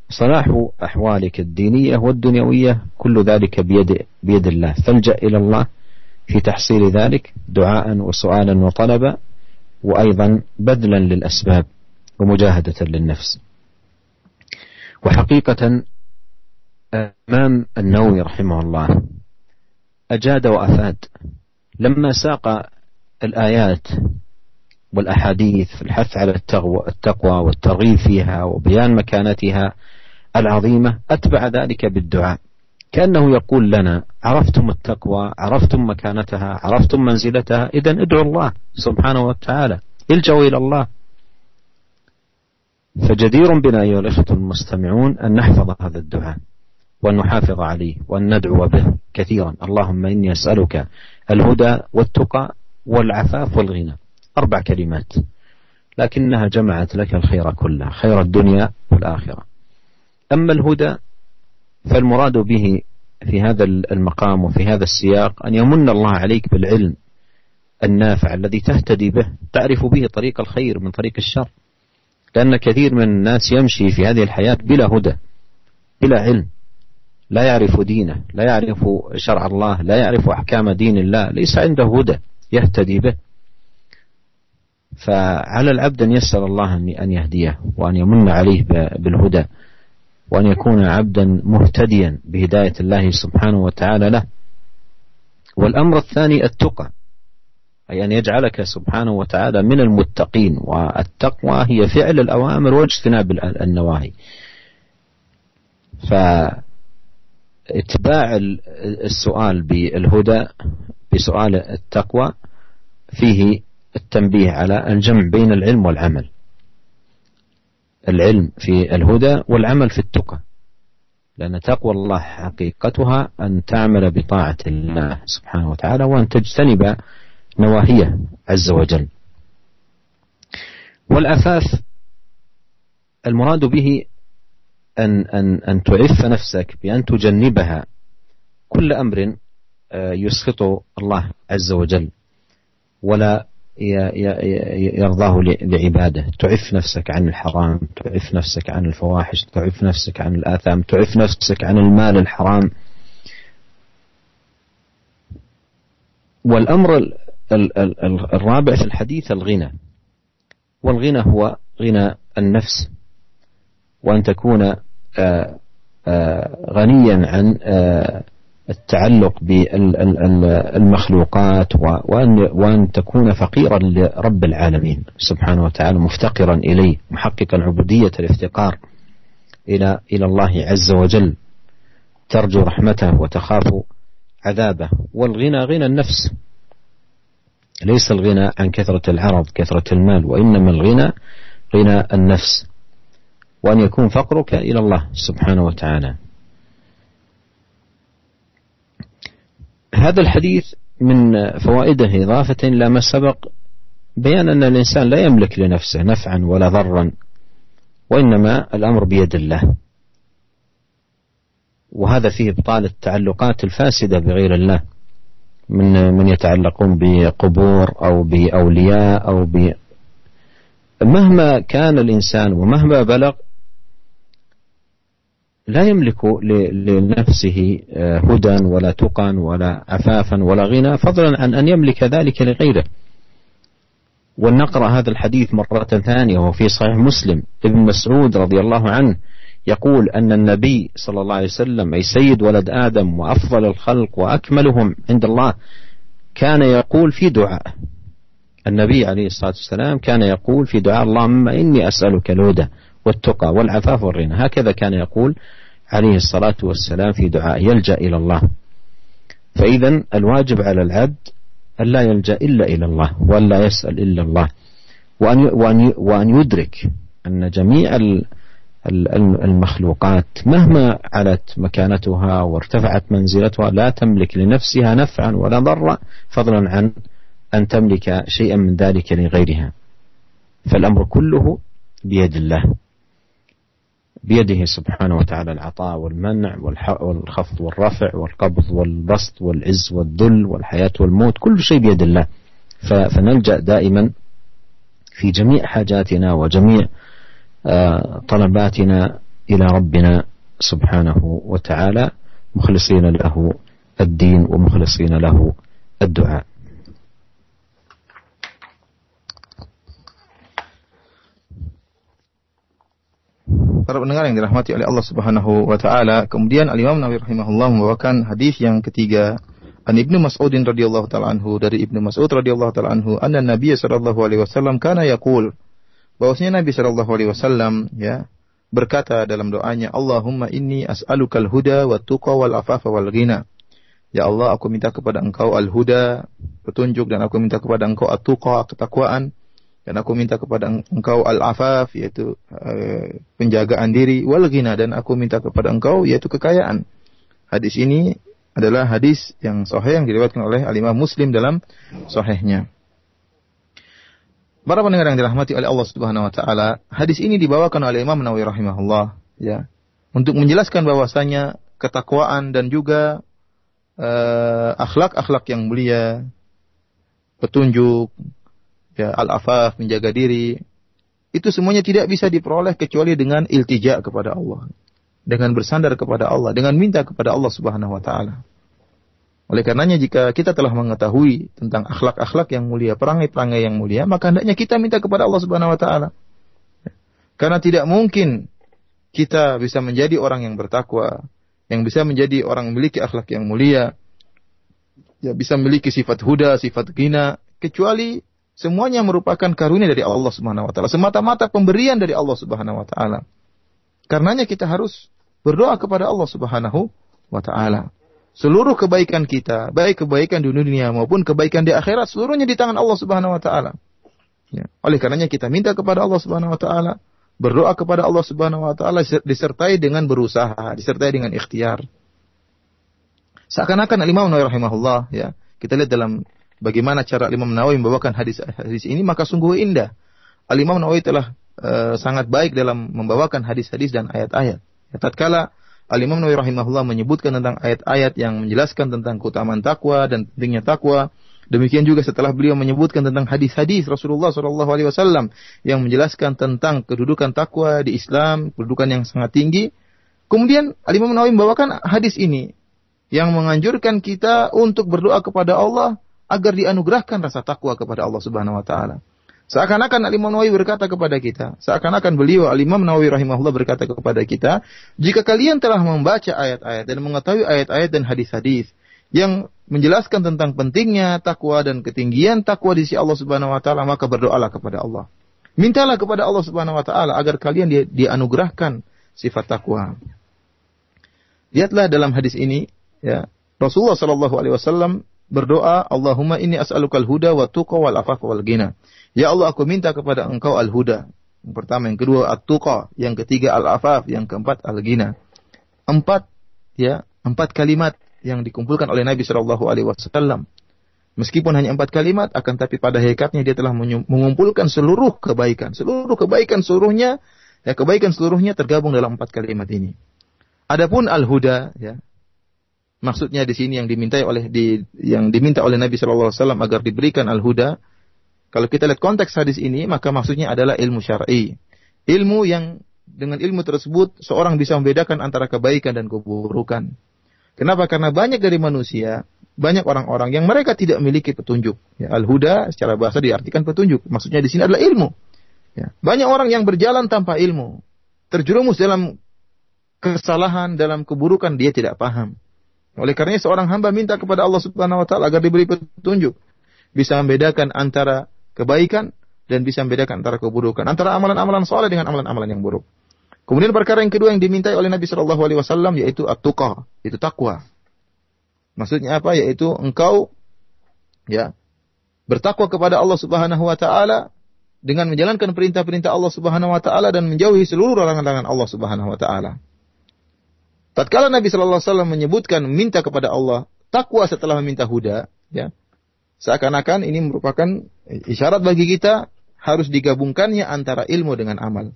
صلاح أحوالك الدينية والدنيوية كل ذلك بيد, بيد الله. فالجأ إلى الله في تحصيل ذلك دعاء وسؤالا وطلبا. وأيضا بذلا للأسباب ومجاهدة للنفس. وحقيقة الإمام النووي رحمه الله أجاد وأفاد. لما ساق الآيات والأحاديث في الحث على التقوى والترغيب فيها وبيان مكانتها العظيمة أتبع ذلك بالدعاء. كأنه يقول لنا عرفتم التقوى عرفتم مكانتها عرفتم منزلتها إذا ادعوا الله سبحانه وتعالى الجوا إلى الله. فجدير بنا أيها الأخوة المستمعون أن نحفظ هذا الدعاء وأن نحافظ عليه وأن ندعو به كثيرا. اللهم إني أسألك الهدى والتقى والعفاف والغنى. أربع كلمات لكنها جمعت لك الخير كله خير الدنيا والآخرة. أما الهدى فالمراد به في هذا المقام وفي هذا السياق أن يمن الله عليك بالعلم النافع الذي تهتدي به تعرف به طريق الخير من طريق الشر. لأن كثير من الناس يمشي في هذه الحياة بلا هدى بلا علم لا يعرف دينه لا يعرف شرع الله لا يعرف أحكام دين الله ليس عنده هدى يهتدي به. فعلى العبد أن يسأل الله أن يهديه وأن يمن عليه بالهدى. وأن يكون عبدا مهتديا بهداية الله سبحانه وتعالى له. والأمر الثاني التقى أي أن يجعلك سبحانه وتعالى من المتقين والتقوى هي فعل الأوامر واجتناب النواهي. فاتباع السؤال بالهدى بسؤال التقوى فيه التنبيه على الجمع بين العلم والعمل. العلم في الهدى والعمل في التقى. لأن تقوى الله حقيقتها أن تعمل بطاعة الله سبحانه وتعالى وأن تجتنب نواهيه عز وجل. والعفاف المراد به أن, أن, أن تعف نفسك بأن تجنبها كل أمر آه، يسخط الله عز وجل. ولا يرضاه لعباده. تعف نفسك عن الحرام تعف نفسك عن الفواحش تعف نفسك عن الآثام تعف نفسك عن المال الحرام. والأمر الرابع في الحديث الغنى. والغنى هو غنى النفس. وأن تكون آه، آه، غنيا عن آه، التعلق بالمخلوقات وأن, وأن تكون فقيرا لرب العالمين. سبحانه وتعالى مفتقرا إليه محققا عبودية الافتقار إلى إلى الله عز وجل. ترجو رحمته وتخاف عذابه. والغنى غنى النفس. ليس الغنى عن كثرة العرض كثرة المال وإنما الغنى غنى النفس. وأن يكون فقرك إلى الله سبحانه وتعالى. هذا الحديث من فوائده إضافة إلى ما سبق بيان أن الإنسان لا يملك لنفسه نفعا ولا ضرا وإنما الأمر بيد الله. وهذا فيه إبطال التعلقات الفاسدة بغير الله من من يتعلقون بقبور أو بأولياء أو ب مهما كان الإنسان ومهما بلغ لا يملك لنفسه آه، هدى ولا تقى ولا عفافا ولا غنى فضلا عن أن يملك ذلك لغيره. ولنقرأ هذا الحديث مرة ثانية وهو في صحيح مسلم. ابن مسعود رضي الله عنه يقول أن النبي صلى الله عليه وسلم أي سيد ولد آدم وأفضل الخلق وأكملهم عند الله كان يقول في دعاء. النبي عليه الصلاة والسلام كان يقول في دعاء اللهم إني أسألك الهدى. والتقى والعفاف والغنى هكذا كان يقول عليه الصلاة والسلام في دعاء يلجأ إلى الله. فإذا الواجب على العبد أن لا يلجأ إلا إلى الله وأن لا يسأل إلا الله وأن وأن وأن يدرك أن جميع المخلوقات مهما علت مكانتها وارتفعت منزلتها لا تملك لنفسها نفعا ولا ضرا فضلا عن أن تملك شيئا من ذلك لغيرها. فالأمر كله بيد الله. بيده سبحانه وتعالى العطاء والمنع والخفض والرفع والقبض والبسط والعز والذل والحياة والموت كل شيء بيد الله. فنلجأ دائما في جميع حاجاتنا وجميع طلباتنا إلى ربنا سبحانه وتعالى مخلصين له الدين ومخلصين له الدعاء. Para pendengar yang dirahmati oleh Allah Subhanahu wa taala, kemudian Al Imam Nawawi rahimahullah membawakan hadis yang ketiga. An Ibnu Mas'udin radhiyallahu taala anhu dari Ibnu Mas'ud radhiyallahu taala anhu anna Nabi sallallahu alaihi wasallam kana yaqul bahwasanya Nabi sallallahu alaihi wasallam ya berkata dalam doanya Allahumma inni as'alukal huda wa tuqa wal afafa wal ghina. Ya Allah aku minta kepada engkau al-huda petunjuk dan aku minta kepada engkau at-tuqa ketakwaan dan aku minta kepada engkau al-afaf yaitu uh, penjagaan diri wal ghina dan aku minta kepada engkau yaitu kekayaan. Hadis ini adalah hadis yang sahih yang diriwayatkan oleh al-Imam Muslim dalam sahihnya. Para pendengar yang dirahmati oleh Allah Subhanahu wa taala, hadis ini dibawakan oleh Imam Nawawi rahimahullah ya untuk menjelaskan bahwasanya ketakwaan dan juga uh, akhlak-akhlak yang mulia, petunjuk, ya al-afaf menjaga diri. Itu semuanya tidak bisa diperoleh kecuali dengan iltija kepada Allah. Dengan bersandar kepada Allah. Dengan minta kepada Allah Subhanahu wa taala. Oleh karenanya jika kita telah mengetahui tentang akhlak-akhlak yang mulia perangai-perangai yang mulia maka hendaknya kita minta kepada Allah Subhanahu wa taala. Karena tidak mungkin kita bisa menjadi orang yang bertakwa yang bisa menjadi orang memiliki akhlak yang mulia ya bisa memiliki sifat huda sifat gina kecuali Semuanya merupakan karunia dari Allah Subhanahu wa taala, semata-mata pemberian dari Allah Subhanahu wa taala. Karenanya kita harus berdoa kepada Allah Subhanahu wa taala. Seluruh kebaikan kita, baik kebaikan di dunia maupun kebaikan di akhirat, seluruhnya di tangan Allah Subhanahu wa taala. Ya. Oleh karenanya kita minta kepada Allah Subhanahu wa taala, berdoa kepada Allah Subhanahu wa taala disertai dengan berusaha, disertai dengan ikhtiar. Seakan-akan Imam Nawawi rahimahullah ya, kita lihat dalam bagaimana cara Imam Nawawi membawakan hadis hadis ini maka sungguh indah. Al Imam Nawawi telah uh, sangat baik dalam membawakan hadis-hadis dan ayat-ayat. Ya, tatkala Al Imam Nawawi rahimahullah menyebutkan tentang ayat-ayat yang menjelaskan tentang keutamaan takwa dan pentingnya takwa, Demikian juga setelah beliau menyebutkan tentang hadis-hadis Rasulullah Wasallam yang menjelaskan tentang kedudukan takwa di Islam, kedudukan yang sangat tinggi. Kemudian Al Imam Nawawi membawakan hadis ini yang menganjurkan kita untuk berdoa kepada Allah agar dianugerahkan rasa takwa kepada Allah Subhanahu wa taala. Seakan-akan Al-Imam Nawawi berkata kepada kita, seakan-akan beliau Al-Imam Nawawi rahimahullah berkata kepada kita, jika kalian telah membaca ayat-ayat dan mengetahui ayat-ayat dan hadis-hadis yang menjelaskan tentang pentingnya takwa dan ketinggian takwa di sisi Allah Subhanahu wa taala, maka berdoalah kepada Allah. Mintalah kepada Allah Subhanahu wa taala agar kalian di, dianugerahkan sifat takwa. Lihatlah dalam hadis ini ya, Rasulullah sallallahu alaihi wasallam berdoa, Allahumma inni as'alukal huda wa tuqa wal afaf wal gina. Ya Allah, aku minta kepada Engkau al-huda. Yang pertama, yang kedua at-tuqa, yang ketiga al-afaf, yang keempat al-gina. Empat ya, empat kalimat yang dikumpulkan oleh Nabi Shallallahu alaihi wasallam. Meskipun hanya empat kalimat, akan tapi pada hakikatnya dia telah mengumpulkan seluruh kebaikan, seluruh kebaikan seluruhnya, ya kebaikan seluruhnya tergabung dalam empat kalimat ini. Adapun al-huda, ya, Maksudnya di sini yang dimintai oleh di, yang diminta oleh Nabi Shallallahu Alaihi Wasallam agar diberikan al-huda. Kalau kita lihat konteks hadis ini, maka maksudnya adalah ilmu syar'i. Ilmu yang dengan ilmu tersebut seorang bisa membedakan antara kebaikan dan keburukan. Kenapa? Karena banyak dari manusia, banyak orang-orang yang mereka tidak memiliki petunjuk. Ya, al-huda secara bahasa diartikan petunjuk. Maksudnya di sini adalah ilmu. Ya. Banyak orang yang berjalan tanpa ilmu, terjerumus dalam kesalahan, dalam keburukan dia tidak paham. Oleh karenanya seorang hamba minta kepada Allah Subhanahu wa taala agar diberi petunjuk, bisa membedakan antara kebaikan dan bisa membedakan antara keburukan, antara amalan-amalan soleh dengan amalan-amalan yang buruk. Kemudian perkara yang kedua yang dimintai oleh Nabi Shallallahu Alaihi Wasallam yaitu at-tuqa, itu takwa. Maksudnya apa? Yaitu engkau ya bertakwa kepada Allah Subhanahu Wa Taala dengan menjalankan perintah-perintah Allah Subhanahu Wa Taala dan menjauhi seluruh larangan-larangan Allah Subhanahu Wa Taala. Tatkala Nabi Shallallahu Alaihi Wasallam menyebutkan minta kepada Allah takwa setelah meminta huda, ya seakan-akan ini merupakan isyarat bagi kita harus digabungkannya antara ilmu dengan amal.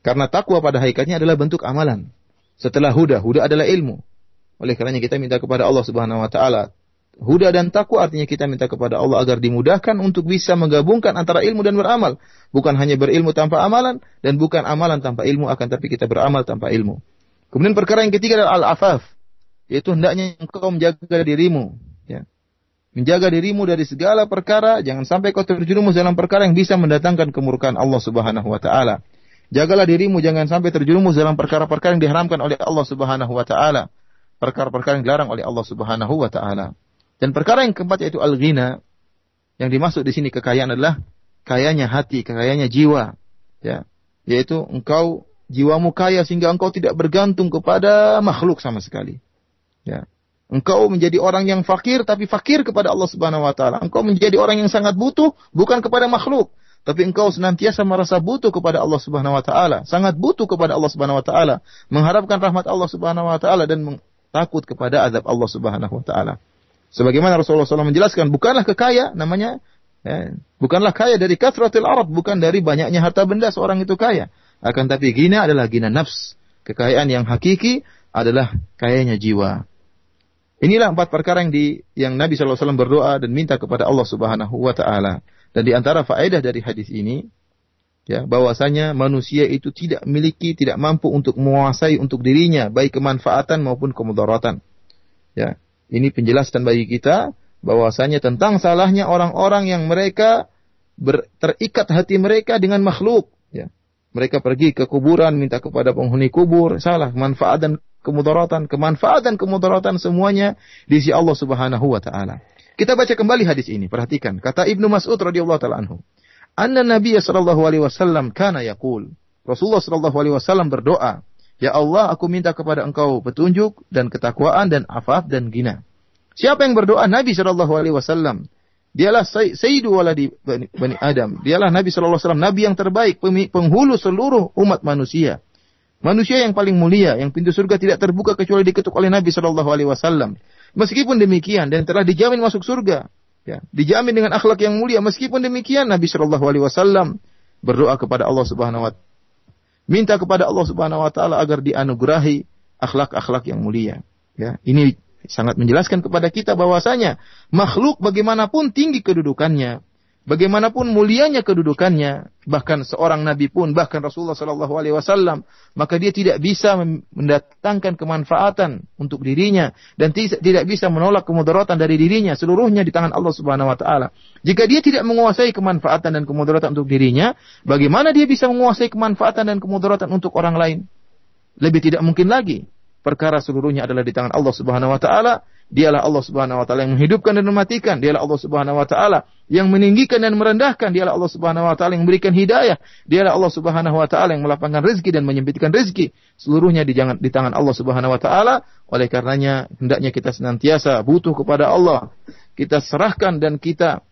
Karena takwa pada hakikatnya adalah bentuk amalan. Setelah huda, huda adalah ilmu. Oleh karenanya kita minta kepada Allah Subhanahu wa taala Huda dan takwa artinya kita minta kepada Allah agar dimudahkan untuk bisa menggabungkan antara ilmu dan beramal. Bukan hanya berilmu tanpa amalan dan bukan amalan tanpa ilmu akan tapi kita beramal tanpa ilmu. Kemudian perkara yang ketiga adalah al-afaf, yaitu hendaknya engkau menjaga dirimu, ya. Menjaga dirimu dari segala perkara, jangan sampai kau terjerumus dalam perkara yang bisa mendatangkan kemurkaan Allah Subhanahu wa taala. Jagalah dirimu jangan sampai terjerumus dalam perkara-perkara yang diharamkan oleh Allah Subhanahu wa taala. Perkara-perkara yang dilarang oleh Allah Subhanahu wa taala. Dan perkara yang keempat yaitu al-ghina. Yang dimaksud di sini kekayaan adalah kayanya hati, kekayanya jiwa. Ya, yaitu engkau jiwamu kaya sehingga engkau tidak bergantung kepada makhluk sama sekali. Ya. Engkau menjadi orang yang fakir tapi fakir kepada Allah Subhanahu wa taala. Engkau menjadi orang yang sangat butuh bukan kepada makhluk, tapi engkau senantiasa merasa butuh kepada Allah Subhanahu wa taala, sangat butuh kepada Allah Subhanahu wa taala, mengharapkan rahmat Allah Subhanahu wa taala dan takut kepada azab Allah Subhanahu wa taala. Sebagaimana Rasulullah SAW menjelaskan, bukanlah kekaya namanya ya, bukanlah kaya dari kathratil arab, bukan dari banyaknya harta benda seorang itu kaya. Akan tapi gina adalah gina nafs. Kekayaan yang hakiki adalah kayanya jiwa. Inilah empat perkara yang di yang Nabi SAW berdoa dan minta kepada Allah Subhanahu wa taala. Dan di antara faedah dari hadis ini ya bahwasanya manusia itu tidak memiliki tidak mampu untuk menguasai untuk dirinya baik kemanfaatan maupun kemudaratan. Ya, ini penjelasan bagi kita bahwasanya tentang salahnya orang-orang yang mereka ber, terikat hati mereka dengan makhluk, ya. Mereka pergi ke kuburan minta kepada penghuni kubur, salah manfaat dan kemudaratan, kemanfaatan, kemudaratan semuanya di sisi Allah Subhanahu wa taala. Kita baca kembali hadis ini, perhatikan. Kata Ibnu Mas'ud radhiyallahu taala anhu, "Anna Nabi sallallahu alaihi wasallam kana yaqul." Rasulullah sallallahu alaihi wasallam berdoa, "Ya Allah, aku minta kepada Engkau petunjuk dan ketakwaan dan afaf dan gina." Siapa yang berdoa? Nabi sallallahu alaihi wasallam. Dialah sayyidu waladi bani Adam. Dialah Nabi wasallam, nabi yang terbaik, penghulu seluruh umat manusia. Manusia yang paling mulia, yang pintu surga tidak terbuka kecuali diketuk oleh Nabi Wasallam. Meskipun demikian dan telah dijamin masuk surga, ya, dijamin dengan akhlak yang mulia. Meskipun demikian Nabi Wasallam berdoa kepada Allah Subhanahu Wa minta kepada Allah Subhanahu Wa Taala agar dianugerahi akhlak-akhlak yang mulia. Ya, ini sangat menjelaskan kepada kita bahwasanya makhluk bagaimanapun tinggi kedudukannya, Bagaimanapun mulianya kedudukannya, bahkan seorang nabi pun, bahkan Rasulullah Shallallahu Alaihi Wasallam, maka dia tidak bisa mendatangkan kemanfaatan untuk dirinya dan tidak bisa menolak kemudaratan dari dirinya. Seluruhnya di tangan Allah Subhanahu Wa Taala. Jika dia tidak menguasai kemanfaatan dan kemudaratan untuk dirinya, bagaimana dia bisa menguasai kemanfaatan dan kemudaratan untuk orang lain? Lebih tidak mungkin lagi. Perkara seluruhnya adalah di tangan Allah Subhanahu Wa Taala Dialah Allah Subhanahu wa taala yang menghidupkan dan mematikan. Dialah Allah Subhanahu wa taala yang meninggikan dan merendahkan. Dialah Allah Subhanahu wa taala yang memberikan hidayah. Dialah Allah Subhanahu wa taala yang melapangkan rezeki dan menyempitkan rezeki. Seluruhnya di, di tangan Allah Subhanahu wa taala. Oleh karenanya hendaknya kita senantiasa butuh kepada Allah. Kita serahkan dan kita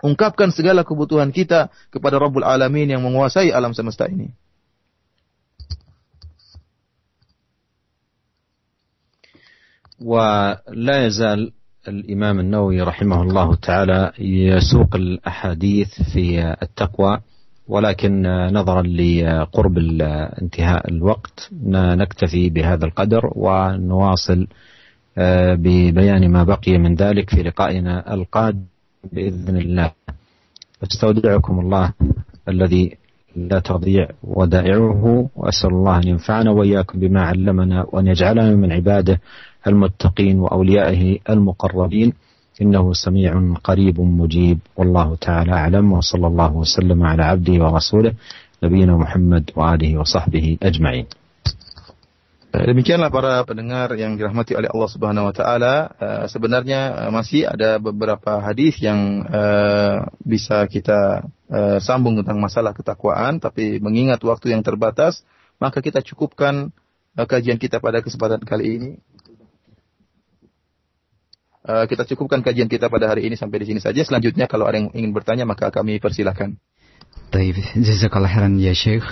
ungkapkan segala kebutuhan kita kepada Rabbul Alamin yang menguasai alam semesta ini. ولا يزال الإمام النووي رحمه الله تعالى يسوق الأحاديث في التقوى ولكن نظرا لقرب انتهاء الوقت نكتفي بهذا القدر ونواصل آه، ببيان ما بقي من ذلك في لقائنا القادم بإذن الله. أستودعكم الله الذي لا تضيع ودائعه وأسأل الله أن ينفعنا وإياكم بما علمنا وأن يجعلنا من عباده. المتقين وأوليائه المقربين إنه سميع قريب مجيب والله تعالى أعلم وصلى الله وسلم على عبده ورسوله نبينا محمد وآله وصحبه أجمعين Demikianlah para pendengar yang dirahmati oleh Allah Subhanahu wa taala. Uh, sebenarnya uh, masih ada beberapa hadis yang uh, bisa kita uh, sambung tentang masalah ketakwaan, tapi mengingat waktu yang terbatas, maka kita cukupkan uh, kajian kita pada kesempatan kali ini. Eh, kita cukupkan kajian kita pada hari ini sampai di sini saja. Selanjutnya kalau ada yang ingin bertanya maka kami persilahkan. Baik, jazakallah khairan ya Syekh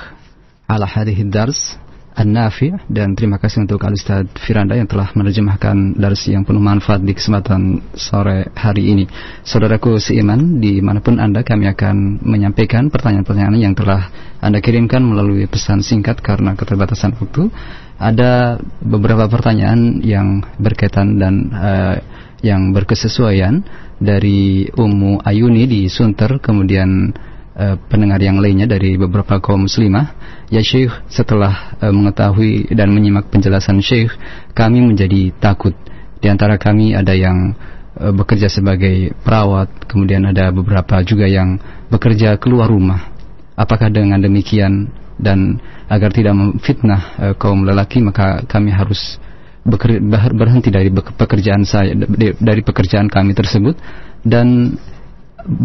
ala hadhihi dars An-Nafi dan terima kasih untuk Al Ustaz Firanda yang telah menerjemahkan dars yang penuh manfaat di kesempatan sore hari ini. Saudaraku seiman, di mana pun Anda kami akan menyampaikan pertanyaan-pertanyaan yang telah Anda kirimkan melalui pesan singkat karena keterbatasan waktu. Ada beberapa pertanyaan yang berkaitan dan uh, yang berkesesuaian dari Ummu Ayuni di Sunter, kemudian uh, pendengar yang lainnya dari beberapa kaum muslimah. Ya Syekh, setelah uh, mengetahui dan menyimak penjelasan Syekh, kami menjadi takut. Di antara kami ada yang uh, bekerja sebagai perawat, kemudian ada beberapa juga yang bekerja keluar rumah. Apakah dengan demikian dan agar tidak memfitnah kaum lelaki maka kami harus berhenti dari pekerjaan saya dari pekerjaan kami tersebut. Dan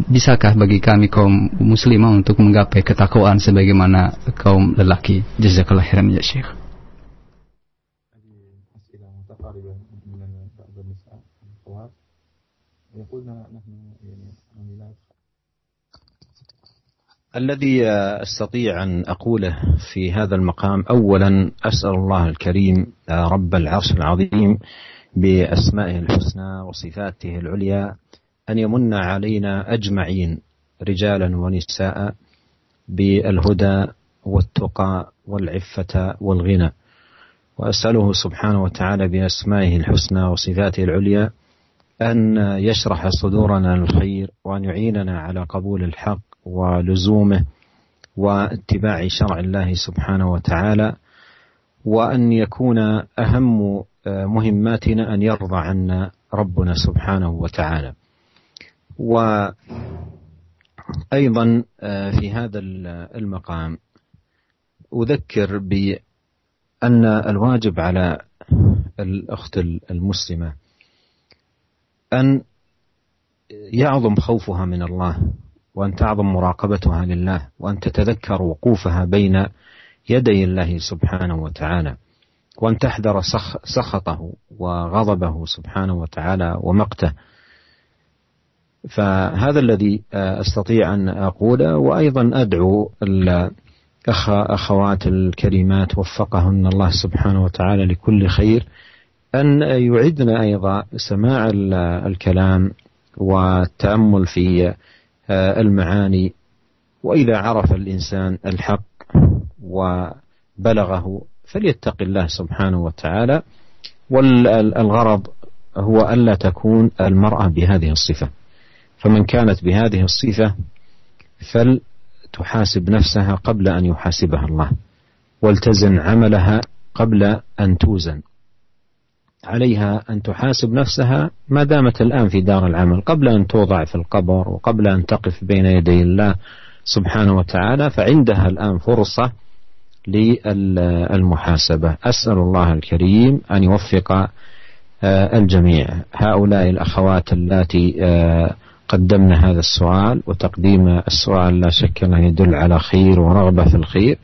bisakah bagi kami kaum muslimah untuk menggapai ketakwaan sebagaimana kaum lelaki? Jazakallah khairan ya syekh الذي أستطيع أن أقوله في هذا المقام اولا أسأل الله الكريم رب العرش العظيم بأسمائه الحسنى وصفاته العليا أن يمن علينا أجمعين رجالا ونساء بالهدى والتقى والعفة والغنى. وأسأله سبحانه وتعالى بأسمائه الحسنى وصفاته العليا أن يشرح صدورنا للخير وأن يعيننا على قبول الحق ولزومه واتباع شرع الله سبحانه وتعالى وأن يكون أهم مهماتنا أن يرضى عنا ربنا سبحانه وتعالى. وأيضا في هذا المقام أذكر بأن الواجب على الأخت المسلمة أن يعظم خوفها من الله وأن تعظم مراقبتها لله وأن تتذكر وقوفها بين يدي الله سبحانه وتعالى وأن تحذر سخطه وغضبه سبحانه وتعالى ومقته. فهذا الذي أستطيع أن أقوله وأيضا أدعو الاخوات الكريمات وفقهن الله سبحانه وتعالى لكل خير أن يعدن أيضا سماع الكلام والتامل في المعاني وإذا عرف الإنسان الحق وبلغه فليتق الله سبحانه وتعالى. والغرض هو ألا تكون المرأة بهذه الصفة. فمن كانت بهذه الصفة فلتحاسب نفسها قبل أن يحاسبها الله ولتزن عملها قبل أن توزن. عليها أن تحاسب نفسها ما دامت الآن في دار العمل. قبل أن توضع في القبر وقبل أن تقف بين يدي الله سبحانه وتعالى فعندها الآن فرصة للمحاسبة. أسأل الله الكريم أن يوفق الجميع. هؤلاء الأخوات اللاتي قدمن هذا السؤال وتقديم السؤال لا شك أنه يدل على خير ورغبة في الخير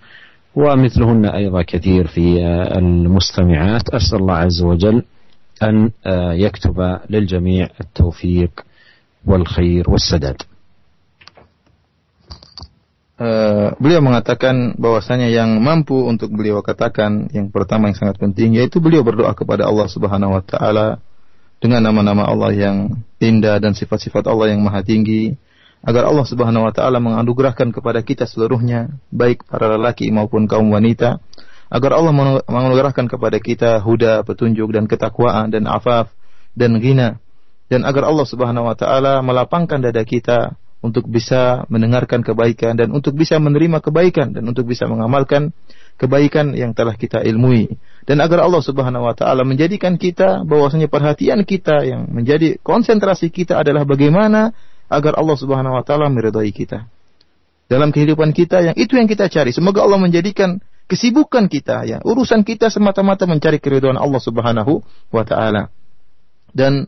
ومثلهن أيضا كثير في المستمعات. أسأل الله عز وجل أن يكتب للجميع التوفيق والخير والسداد Uh, beliau mengatakan bahwasanya yang mampu untuk beliau katakan yang pertama yang sangat penting yaitu beliau berdoa kepada Allah Subhanahu wa taala dengan nama-nama Allah yang indah dan sifat-sifat Allah yang maha tinggi agar Allah Subhanahu wa taala menganugerahkan kepada kita seluruhnya baik para lelaki maupun kaum wanita agar Allah menganugerahkan kepada kita huda, petunjuk dan ketakwaan dan afaf dan ghina dan agar Allah Subhanahu wa taala melapangkan dada kita untuk bisa mendengarkan kebaikan dan untuk bisa menerima kebaikan dan untuk bisa mengamalkan kebaikan yang telah kita ilmui dan agar Allah Subhanahu wa taala menjadikan kita bahwasanya perhatian kita yang menjadi konsentrasi kita adalah bagaimana agar Allah Subhanahu wa taala meridai kita. Dalam kehidupan kita yang itu yang kita cari. Semoga Allah menjadikan kesibukan kita ya. Urusan kita semata-mata mencari keridhaan Allah Subhanahu wa taala. Dan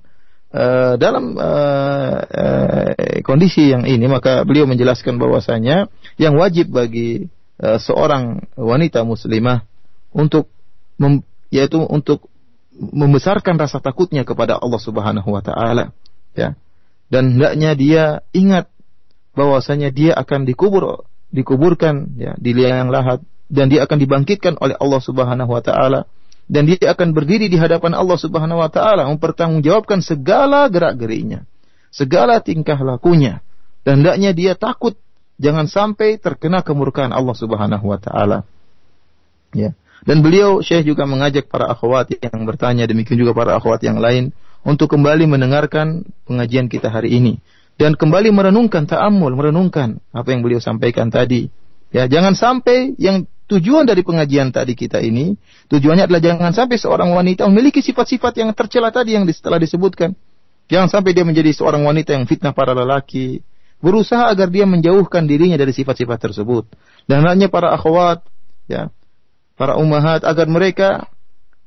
uh, dalam uh, uh, kondisi yang ini maka beliau menjelaskan bahwasanya yang wajib bagi uh, seorang wanita muslimah untuk mem, yaitu untuk membesarkan rasa takutnya kepada Allah Subhanahu wa taala ya. Dan hendaknya dia ingat bahwasanya dia akan dikubur dikuburkan ya di liang lahat dan dia akan dibangkitkan oleh Allah Subhanahu wa taala dan dia akan berdiri di hadapan Allah Subhanahu wa taala mempertanggungjawabkan segala gerak-geriknya, segala tingkah lakunya. Dan hendaknya dia takut jangan sampai terkena kemurkaan Allah Subhanahu wa taala. Ya. Dan beliau Syekh juga mengajak para akhwat yang bertanya demikian juga para akhwat yang lain untuk kembali mendengarkan pengajian kita hari ini dan kembali merenungkan ta'ammul, merenungkan apa yang beliau sampaikan tadi. Ya, jangan sampai yang Tujuan dari pengajian tadi kita ini, tujuannya adalah jangan sampai seorang wanita memiliki sifat-sifat yang tercela tadi yang setelah disebutkan. Jangan sampai dia menjadi seorang wanita yang fitnah para lelaki. Berusaha agar dia menjauhkan dirinya dari sifat-sifat tersebut. dan hendaknya para akhwat ya para ummahat agar mereka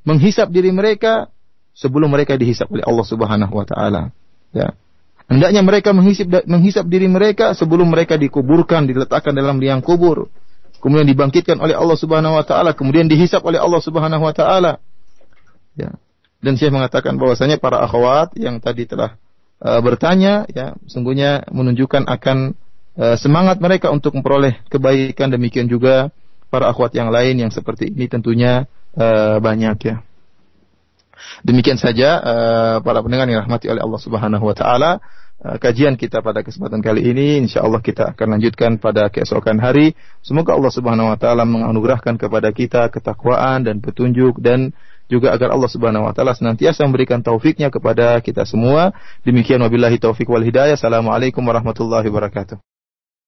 menghisap diri mereka sebelum mereka dihisap oleh Allah Subhanahu wa taala ya hendaknya mereka menghisap menghisap diri mereka sebelum mereka dikuburkan diletakkan dalam liang kubur kemudian dibangkitkan oleh Allah Subhanahu wa taala kemudian dihisap oleh Allah Subhanahu wa taala. Ya. Dan saya mengatakan bahwasanya para akhwat yang tadi telah uh, bertanya ya sungguhnya menunjukkan akan uh, semangat mereka untuk memperoleh kebaikan. Demikian juga para akhwat yang lain yang seperti ini tentunya uh, banyak ya. Demikian saja uh, para pendengar yang rahmati oleh Allah Subhanahu wa taala kajian kita pada kesempatan kali ini insyaallah kita akan lanjutkan pada keesokan hari semoga Allah Subhanahu wa taala menganugerahkan kepada kita ketakwaan dan petunjuk dan juga agar Allah Subhanahu wa taala senantiasa memberikan taufiknya kepada kita semua. Demikian wabillahi taufik wal hidayah. Assalamualaikum warahmatullahi wabarakatuh.